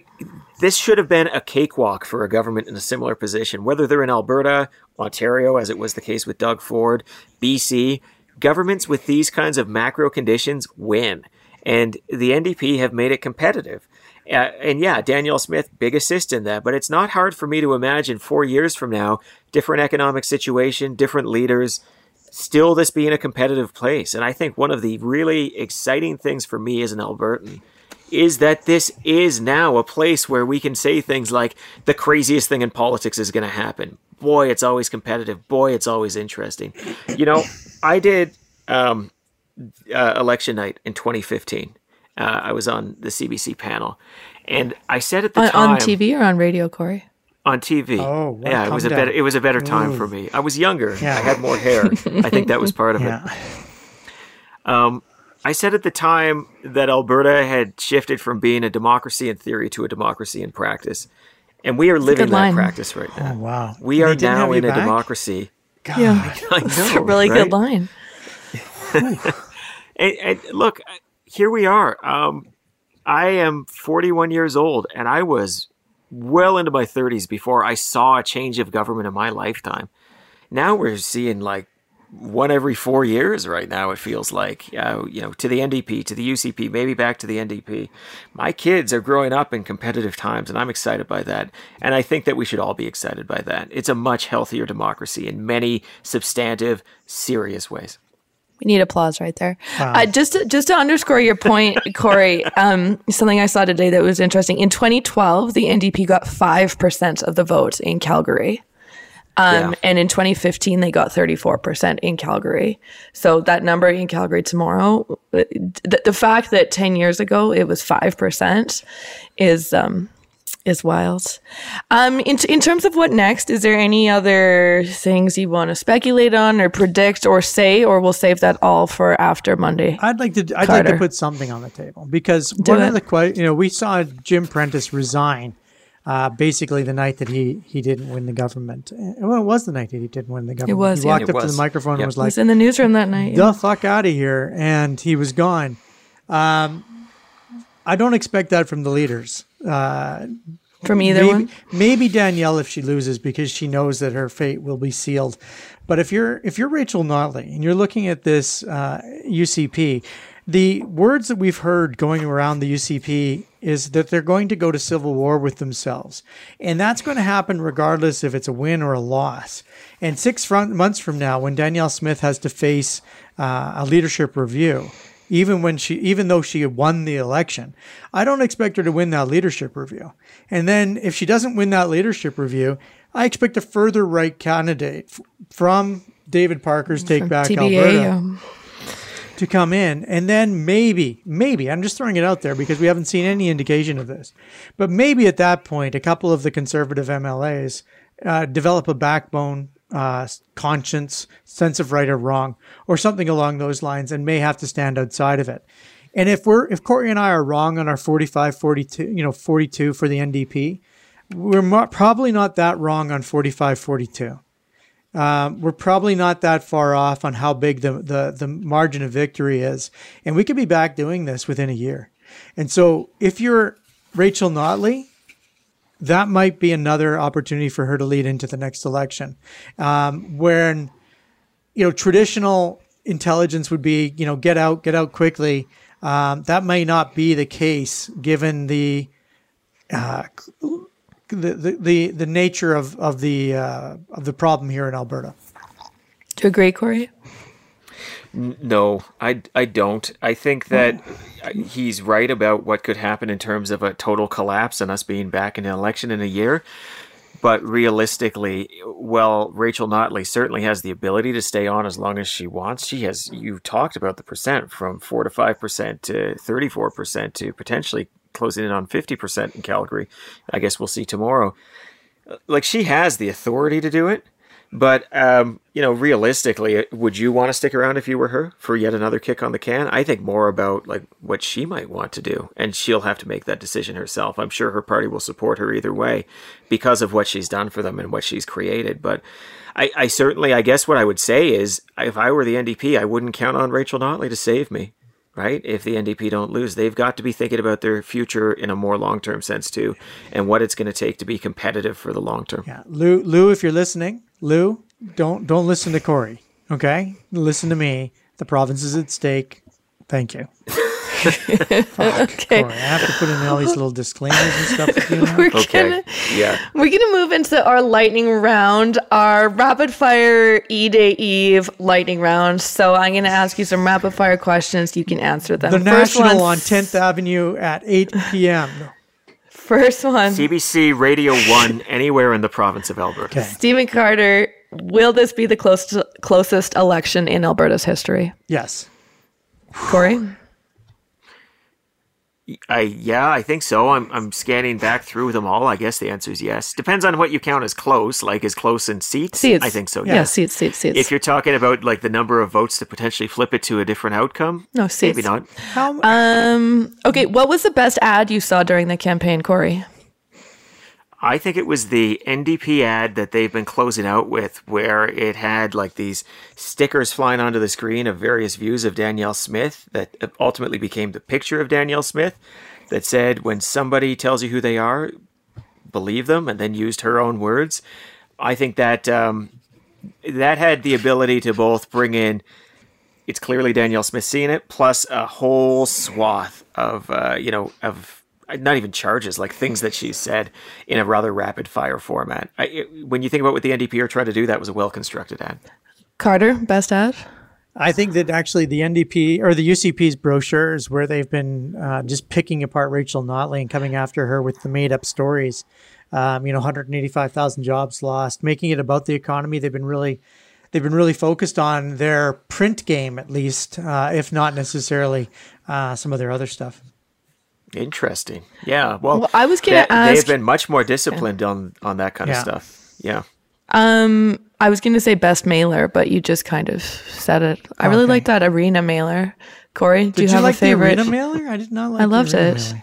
this should have been a cakewalk for a government in a similar position, whether they're in Alberta, Ontario, as it was the case with Doug Ford, BC governments with these kinds of macro conditions win. And the NDP have made it competitive. Uh, and yeah, Danielle Smith, big assist in that. But it's not hard for me to imagine four years from now, different economic situation, different leaders, still this being a competitive place. And I think one of the really exciting things for me as an Albertan is that this is now a place where we can say things like the craziest thing in politics is going to happen. Boy, it's always competitive. Boy, it's always interesting. You know, I did um, uh, election night in 2015. Uh, I was on the CBC panel, and I said at the on, time on TV or on radio, Corey. On TV. Oh, well, yeah, it was a better. It was a better time Ooh. for me. I was younger. Yeah. I had more hair. I think that was part of it. *laughs* Um, I said at the time that Alberta had shifted from being a democracy in theory to a democracy in practice, and we are living good that line. practice right now. Oh, wow. We They are now in a back? democracy. God. Yeah, *laughs* I it's know, a really right? good line. *laughs* And, and look, here we are. Um, I am 41 years old, and I was well into my 30s before I saw a change of government in my lifetime. Now we're seeing like one every four years right now. It feels like, uh, you know, to the NDP, to the UCP, maybe back to the NDP. My kids are growing up in competitive times, and I'm excited by that. And I think that we should all be excited by that. It's a much healthier democracy in many substantive, serious ways. We need applause right there. Uh, just to, just to underscore your point, *laughs* Corey, um, something I saw today that was interesting. In 2012, the NDP got five percent of the vote in Calgary, um, Yeah. and in 2015 they got 34 percent in Calgary. So that number in Calgary tomorrow, uh, the, the fact that 10 years ago it was five percent, is um, is wild. Um, in, in terms of what next, is there any other things you want to speculate on or predict or say, or we'll save that all for after Monday? I'd like to. I'd like to put something on the table because Do one it. of the que- you know we saw Jim Prentice resign, uh, basically the night that he he didn't win the government. Uh, Well, it was the night that he didn't win the government. It was, He yeah. walked It up to was. the microphone Yep. and was I like, was in the newsroom that night. "The fuck out of here," and he was gone. Um, I don't expect that from the leaders. Uh, From either maybe, one. maybe Danielle if she loses because she knows that her fate will be sealed. But if you're if you're Rachel Notley and you're looking at this uh, UCP, the words that we've heard going around the UCP is that they're going to go to civil war with themselves, and that's going to happen regardless if it's a win or a loss. And six front months from now, when Danielle Smith has to face uh, a leadership review, even when she even though she had won the election i don't expect her to win that leadership review and then if she doesn't win that leadership review i expect a further right candidate f- from david parker's take back TBA. alberta um, to come in, and then maybe, maybe I'm just throwing it out there because we haven't seen any indication of this, but maybe at that point, a couple of the conservative MLAs uh, develop a backbone, uh, conscience, sense of right or wrong, or something along those lines, and may have to stand outside of it. And if we're if Corey and I are wrong on our 45, 42, you know, 42 for the NDP, we're mo- probably not that wrong on 45, 42 um, we're probably not that far off on how big the, the, the margin of victory is. And we could be back doing this within a year. And so if you're Rachel Notley, that might be another opportunity for her to lead into the next election. Um, when, you know, traditional intelligence would be, you know, get out, get out quickly. Um, that may not be the case given the uh, the, the, the, the nature of, of the uh, of the problem here in Alberta. Do you agree, Corey? No, I, I don't. I think that he's right about what could happen in terms of a total collapse and us being back in an election in a year. But realistically, well, Rachel Notley certainly has the ability to stay on as long as she wants. She has, You've talked about the percent from 4 to 5% to 34% to potentially closing in on 50% in Calgary. I guess we'll see tomorrow. Like she has the authority to do it, but um, you know, realistically, would you want to stick around if you were her for yet another kick on the can? I think more about like what she might want to do, and she'll have to make that decision herself. I'm sure her party will support her either way because of what she's done for them and what she's created. But I, I certainly, I guess, what I would say is, if I were the NDP, I wouldn't count on Rachel Notley to save me right? If the NDP don't lose, they've got to be thinking about their future in a more long term sense too, and what it's going to take to be competitive for the long term. Yeah, Lou, Lou, if you're listening, Lou, don't don't listen to Corey. Okay, listen to me. The province is at stake. Thank you. *laughs* okay. Corey, I have to put in all these little disclaimers and stuff with you now. We're Okay. gonna Yeah. we're gonna move into our lightning round, our rapid fire E Day Eve lightning round. So I'm gonna ask you some rapid fire questions. You can answer them. The First National one- on 10th Avenue at 8 p.m. First one. CBC Radio 1 anywhere in the province of Alberta. Okay. Stephen Carter. Will this be the closest closest election in Alberta's history? Yes. Corey. I yeah, I think so. I'm I'm scanning back through them all. I guess the answer is yes. Depends on what you count as close, like as close in seats. Seats. I think so. Yeah, Yes. seats, seats, seats. If you're talking about like the number of votes to potentially flip it to a different outcome, no seats. maybe not. How Um. Okay. What was the best ad you saw during the campaign, Corey? I think it was the NDP ad that they've been closing out with, where it had like these stickers flying onto the screen of various views of Danielle Smith that ultimately became the picture of Danielle Smith that said, when somebody tells you who they are, believe them, and then used her own words. I think that um, that had the ability to both bring in it's clearly Danielle Smith seeing it, plus a whole swath of uh, you know of not even charges, like things that she said in a rather rapid fire format. I, it- when you think about what the NDP are trying to do, that was a well constructed ad. Carter, best ad. I think that actually the NDP or the UCP's brochures, where they've been uh, just picking apart Rachel Notley and coming after her with the made up stories, um, you know, 185,000 jobs lost, making it about the economy. They've been really, they've been really focused on their print game, at least, uh, if not necessarily uh, some of their other stuff. Interesting. Yeah. Well, Well, I was gonna they- They've been much more disciplined on on that kind Yeah. of stuff. Yeah. Um, I was going to say best mailer, but you just kind of said it. I really Okay. like that arena mailer. Corey, do Did you you, have like a favorite? the arena mailer? I did not like. I the loved arena it.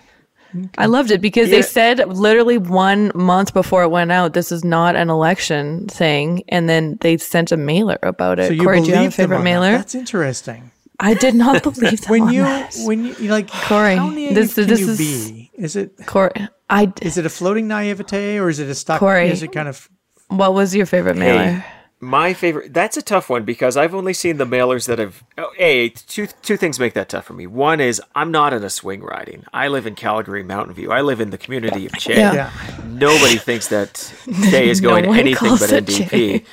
mailer. I loved it because Yeah. they said literally one month before it went out, this is not an election thing, and then they sent a mailer about it. So you Corey, do you have a favorite on that. mailer? That's interesting. I did not *laughs* believe them When you that. when you you like Corey, how naive this- can this you is- be? Is it Corey, I is it a floating naivete or is it a stuck? Corey. Is it kind of what was your favorite mailer? Hey, my favorite. That's a tough one because I've only seen the mailers that have. Oh, a two two things make that tough for me. One is I'm not in a swing riding. I live in Calgary, Mountain View. I live in the community of Che. Yeah. yeah? Nobody thinks that Che is *laughs* going one anything but it NDP.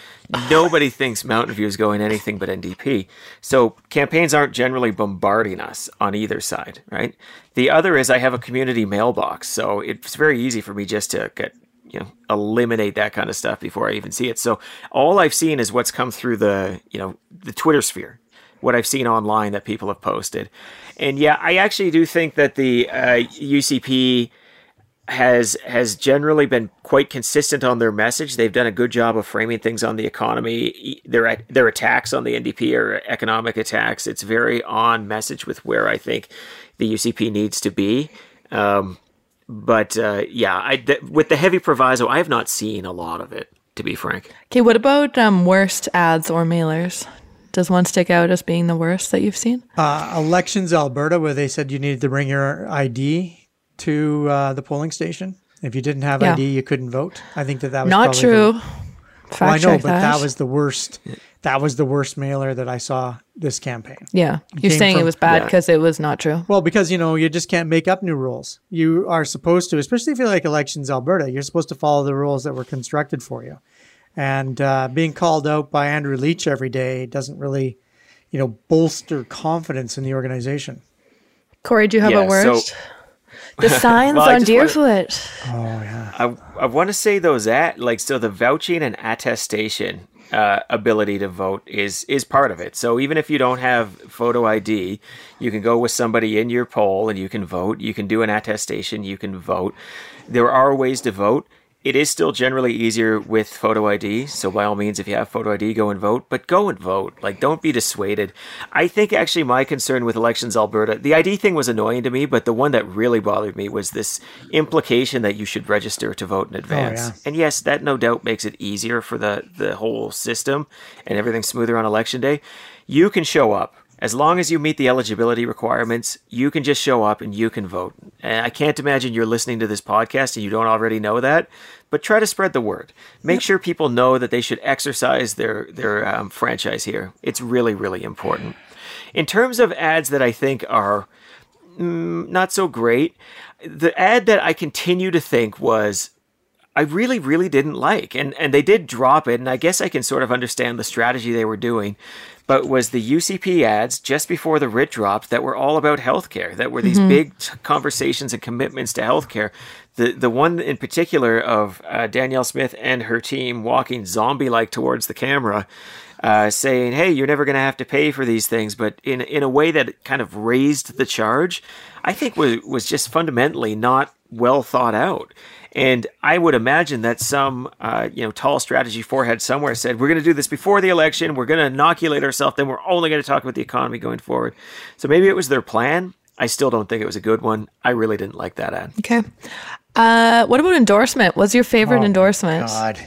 Nobody thinks Mountain View is going anything but NDP. So campaigns aren't generally bombarding us on either side, right? The other is I have a community mailbox, so it's very easy for me just to get you know eliminate that kind of stuff before I even see it. So all I've seen is what's come through the you know the Twitter sphere what I've seen online that people have posted. And yeah, I actually do think that the uh, UCP has has generally been quite consistent on their message. They've done a good job of framing things on the economy. Their their attacks on the NDP are economic attacks. It's very on message with where I think the UCP needs to be. Um, but uh, yeah, I, th- with the heavy proviso, I have not seen a lot of it. To be frank. Okay, what about um, worst ads or mailers? Does one stick out as being the worst that you've seen? Uh, elections Alberta, where they said you needed to bring your ID to uh, the polling station. If you didn't have Yeah. ID, you couldn't vote. I think that that was Not true. The, Fact well, I know, but that. was the worst. That was the worst mailer that I saw this campaign. yeah. You're came saying it was bad Yeah. because it was not true. Well, because you know you just can't make up new rules. You are supposed to, especially if you like elections Alberta, you're supposed to follow the rules that were constructed for you. And uh, being called out by Andrew Leach every day doesn't really, you know, bolster confidence in the organization. Corey, do you have Yeah, a so- worst? The *laughs* signs Well, on just wanna- Deerfoot. Oh yeah. I, I want to say those at like so the vouching and attestation uh, ability to vote is is part of it. So even if you don't have photo ID, you can go with somebody in your poll and you can vote. You can do an attestation. You can vote. There are ways to vote. It is still generally easier with photo ID. So by all means, if you have photo ID, go and vote. But go and vote. Like don't be dissuaded. I think actually my concern with elections Alberta, the ID thing was annoying to me, but the one that really bothered me was this implication that you should register to vote in oh, advance. yeah. And yes, that no doubt makes it easier for the, the whole system and everything smoother on election day. You can show up. As long as you meet the eligibility requirements, you can just show up and you can vote. And I can't imagine you're listening to this podcast and you don't already know that, but try to spread the word. Make sure people know that they should exercise their, their um, franchise here. It's really, really important. In terms of ads that I think are mm, not so great, the ad that I continue to think was I really, really didn't like. And and they did drop it, and I guess I can sort of understand the strategy they were doing. But was the UCP ads just before the writ dropped that were all about healthcare, that were these big t- conversations and commitments to healthcare. The the one in particular of uh, Danielle Smith and her team walking zombie like towards the camera, uh, saying, "Hey, you're never going to have to pay for these things," but in in a way that kind of raised the charge, I think was was just fundamentally not well thought out. And I would imagine that some, uh, you know, tall strategy forehead somewhere said, "We're going to do this before the election. We're going to inoculate ourselves. Then we're only going to talk about the economy going forward." So maybe it was their plan. I still don't think it was a good one. I really didn't like that ad. Okay. Uh, what about endorsement? What's your favorite Oh, endorsement? God.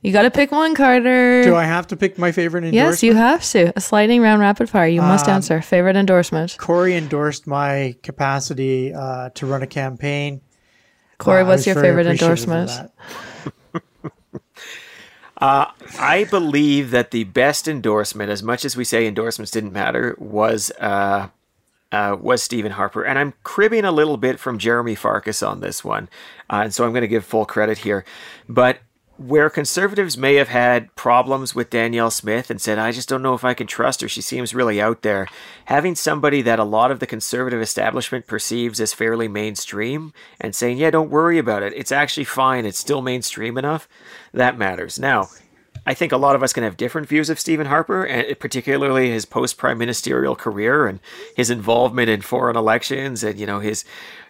You got to pick one, Carter. Do I have to pick my favorite endorsement? yes, you have to. A sliding round rapid fire. You Um, must answer. Favorite endorsement. Corey endorsed my capacity uh, to run a campaign. Corey, Uh, what's your favorite endorsement? that. *laughs* I believe that the best endorsement, as much as we say endorsements didn't matter, was uh, uh, was Stephen Harper, and I'm cribbing a little bit from Jeromy Farkas on this one, uh, and so I'm going to give full credit here. But where conservatives may have had problems with Danielle Smith and said, I just don't know if I can trust her. She seems really out there. Having somebody that a lot of the conservative establishment perceives as fairly mainstream and saying, yeah, don't worry about it. It's actually fine. It's still mainstream enough. That matters. Now, I think a lot of us can have different views of Stephen Harper, and particularly his post prime ministerial career and his involvement in foreign elections, and you know his,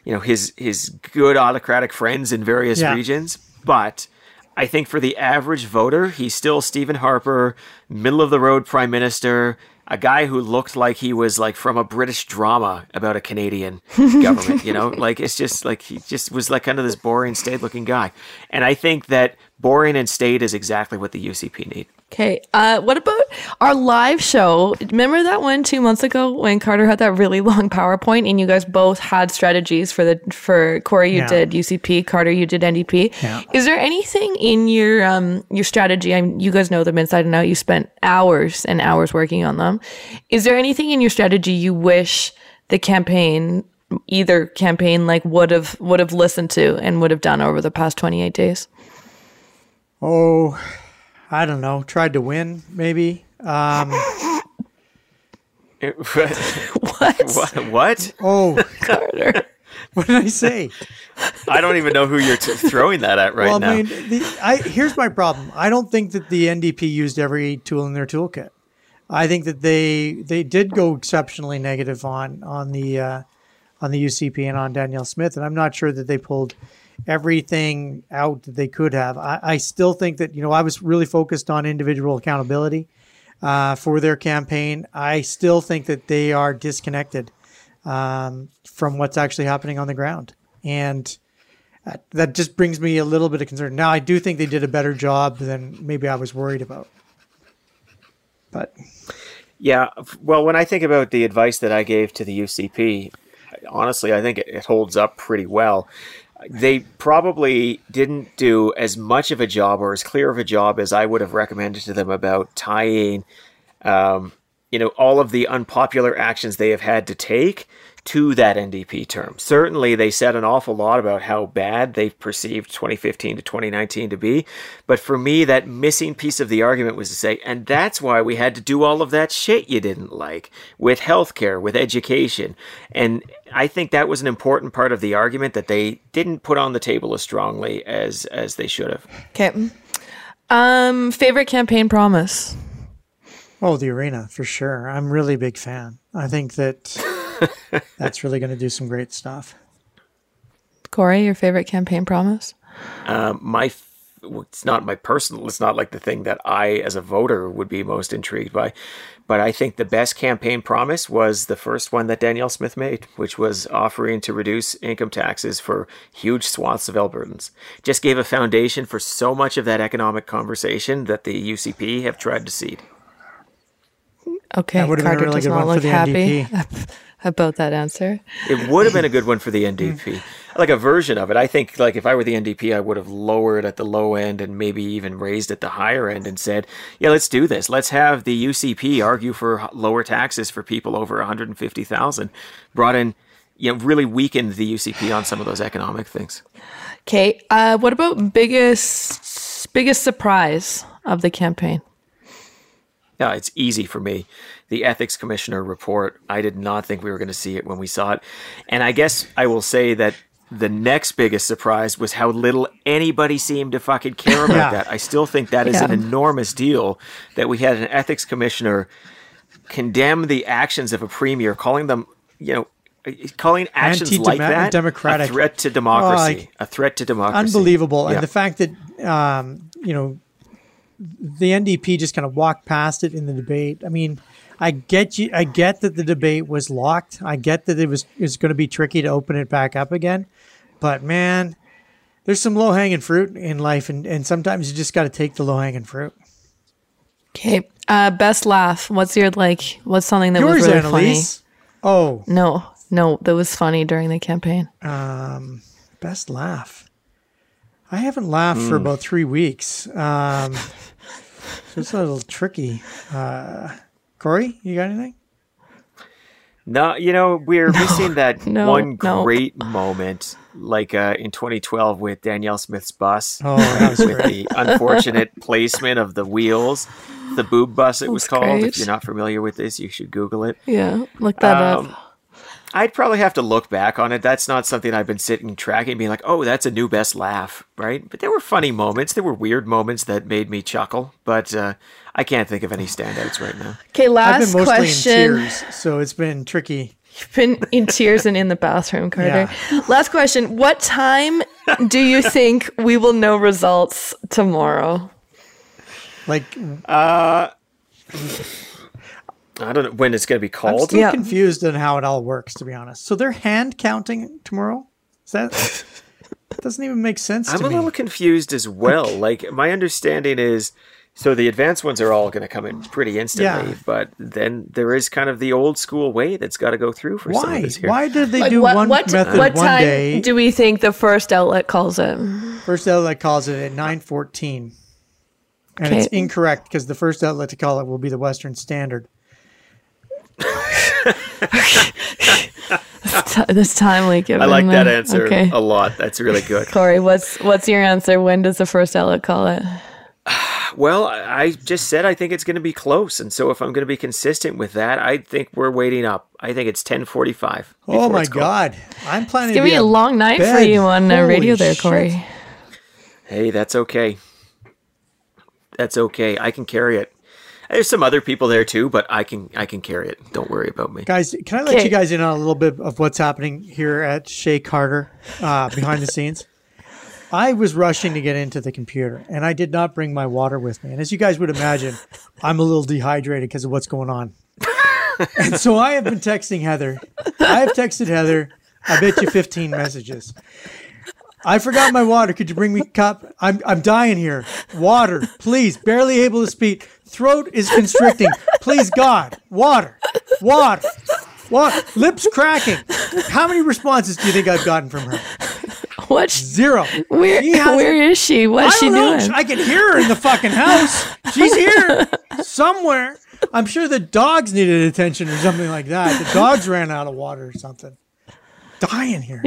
you know his his good autocratic friends in various Yeah. regions. But I think for the average voter, he's still Stephen Harper, middle of the road prime minister, a guy who looked like he was like from a British drama about a Canadian *laughs* government. You know, like it's just like he just was like kind of this boring, staid looking guy. And I think that boring and staid is exactly what the UCP need. Okay. Uh, what about our live show? Remember that one two months ago when Carter had that really *laughs* long PowerPoint and you guys both had strategies for the for Corey you Yeah. did UCP, Carter you did NDP. Yeah. Is there anything in your um your strategy? I mean, you guys know them inside and out. You spent hours and hours working on them. Is there anything in your strategy you wish the campaign either campaign like would have would have listened to and would have done over the past 28 days? Oh, I don't know. Tried to win, maybe. Um, *laughs* What? what? what? oh, *laughs* Carter. what did I say? I don't even know who you're t- throwing that at right well, now. I mean, the, I, here's my problem. I don't think that the NDP used every tool in their toolkit. I think that they they did go exceptionally negative on on the uh, on the UCP and on Danielle Smith, and I'm not sure that they pulled everything out that they could have. I, I still think that you know I was really focused on individual accountability uh, for their campaign. I still think that they are disconnected um, from what's actually happening on the ground, and that, that just brings me a little bit of concern. Now, I do think they did a better job than maybe I was worried about, but Yeah, well, when I think about the advice that I gave to the UCP, honestly, I think it, it holds up pretty well. They probably didn't do as much of a job or as clear of a job as I would have recommended to them about tying, um, you know, all of the unpopular actions they have had to take to that NDP term. Certainly, they said an awful lot about how bad they perceived 2015 to 2019 to be. But for me, that missing piece of the argument was to say, and that's why we had to do all of that shit you didn't like with healthcare, with education. And I think that was an important part of the argument that they didn't put on the table as strongly as as they should have. Okay. Um, favorite campaign promise. oh, the arena for sure. I'm really big fan. I think that *laughs* that's really going to do some great stuff. Corey, your favorite campaign promise? Um, my f- it's not my personal it's not like the thing that i as a voter would be most intrigued by but i think the best campaign promise was the first one that danielle smith made which was offering to reduce income taxes for huge swaths of albertans just gave a foundation for so much of that economic conversation that the ucp have tried to seed Okay, That would've been a really does good not one for look the happy NDP. *laughs* about that answer. it would have been a good one for the *laughs* ndp like a version of it. I think like if i were the ndp i would have lowered at the low end and maybe even raised at the higher end and said yeah let's do this. Let's have the ucp argue for lower taxes for people over 150000 brought in you know really weakened the ucp on some of those economic things. Okay, uh, what about biggest biggest surprise of the campaign? Yeah, it's easy for me. The ethics commissioner report, I did not think we were going to see it when we saw it. And I guess I will say that the next biggest surprise was how little anybody seemed to fucking care about Yeah. that. I still think that is an enormous deal that we had an ethics commissioner condemn the actions of a premier, calling them, you know, calling actions like that democratic. a threat to democracy, like- a threat to democracy. Unbelievable. Yeah. And the fact that, um, you know, the NDP just kind of walked past it in the debate. I mean, I get you. I get that the debate was locked. I get that it was it was going to be tricky to open it back up again. But man, there's some low hanging fruit in life, and, and sometimes you just got to take the low hanging fruit. Okay, uh, best laugh. What's your like? What's something that Yours, was really Annalise. Oh. No, no, that was funny during the campaign. Um, best laugh. I haven't laughed for Hmm. about three weeks. Um, so it's a little tricky. Uh, Corey, you got anything? No, you know, we're missing that *laughs* no, one no. great moment, like uh, in 2012 with Danielle Smith's bus. Oh, that was with the *laughs* unfortunate placement of the wheels, the boob bus it was That's called. great. If you're not familiar with this, you should Google it. Yeah, look that Um, up. I'd probably have to look back on it. That's not something I've been sitting tracking, being like, oh, that's a new best laugh, right? But there were funny moments. There were weird moments that made me chuckle, but uh, I can't think of any standouts right now. *laughs* Okay, I've last been mostly question. in tears, so it's been tricky. You've been in tears and in the bathroom, *laughs* Carter. Last question. What time do you *laughs* think we will know results tomorrow? Like I don't know when it's going to be called. I'm still Yeah. confused on how it all works, to be honest. So they're hand counting tomorrow. Is that *laughs* doesn't even make sense to me. I'm to a me? little confused as well. Like my understanding is, so the advanced ones are all going to come in pretty instantly, Yeah. but then there is kind of the old school way that's got to go through for some of Why? this here. Why did they Like, do what, one what, method what one time day? do we think the first outlet calls it? First outlet calls it at nine fourteen, and it's incorrect because the first outlet to call it will be the Western Standard. T- *laughs* this timely given. I like that then. answer Okay. a lot. That's really good. *laughs* Corey, what's what's your answer? When does the first outlet call it? Well, I I just said I think it's going to be close, and so if I'm going to be consistent with that, I think we're waiting up. I think it's 10:45. Oh my. God! I'm planning It's to gonna be a long night for you on uh, Holy radio there, shit. Corey. Hey, that's okay. That's okay. I can carry it. There's some other people there too, but I can I can carry it. Don't worry about me. Guys, can I let Okay. you guys in on a little bit of what's happening here at Chez Carter uh, behind the *laughs* scenes? I was rushing to get into the computer and I did not bring my water with me. And as you guys would imagine, I'm a little dehydrated because of what's going on. *laughs* and so I have been texting Heather. I have texted Heather, I bet you 15 messages. I forgot my water. Could you bring me a cup? I'm, I'm dying here. Water, please. Barely able to speak. Throat is constricting. Please, God. Water. Water. Water. Lips cracking. How many responses do you think I've gotten from her? What? Zero. Where? Where is she? What's she know. doing? I can hear her in the fucking house. She's here somewhere. I'm sure the dogs needed attention or something like that. The dogs ran out of water or something. Dying here.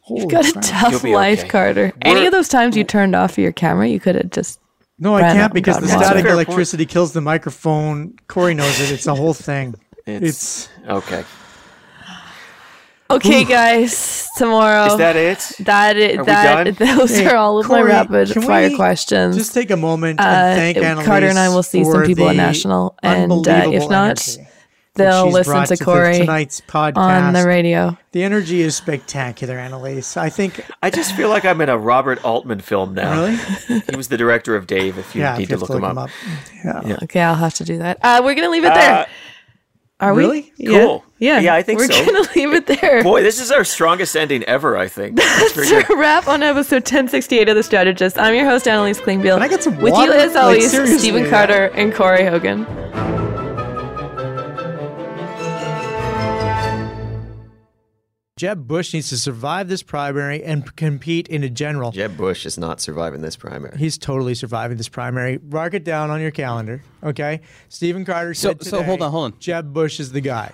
Holy You've got a crap. You'll tough be life, okay. Carter. Any We're- of those times you turned off your camera, you could have just. No, I can't because the static Fair point. electricity kills the microphone. Corey knows it. It's a whole thing. It's, okay. Okay, guys. Tomorrow. Is that it? that i- Are we that done? those Hey, are all of Corey, my rapid can fire we questions. Just take a moment Uh, and thank Annalise Carter and I will see some people at National, and, uh, if not, energy that They'll she's listen brought to the- Corey tonight's podcast. on the radio. The energy is spectacular, Annalise. I think I just feel like I'm in a Robert Altman film now. really. He was the director of Dave. If you Yeah, need if you to have look, him up. Yeah. Okay, I'll have to do that. Uh, we're gonna leave it there. Uh, Are really? we? Yeah. Cool. Yeah. Yeah, I think we're so. gonna *laughs* leave it there. Boy, this is our strongest ending ever. I think. That's very That's good. a wrap on episode 1068 of The Strategist. I'm your host, Annalise Klingbeil. Can I get some With water? you, as always, seriously, Stephen yeah. Carter and Corey Hogan. Jeb Bush needs to survive this primary and compete in a general. Jeb Bush is not surviving this primary. He's totally surviving this primary. Mark it down on your calendar, okay? Stephen Carter So- said so hold on, hold on. Jeb Bush is the guy.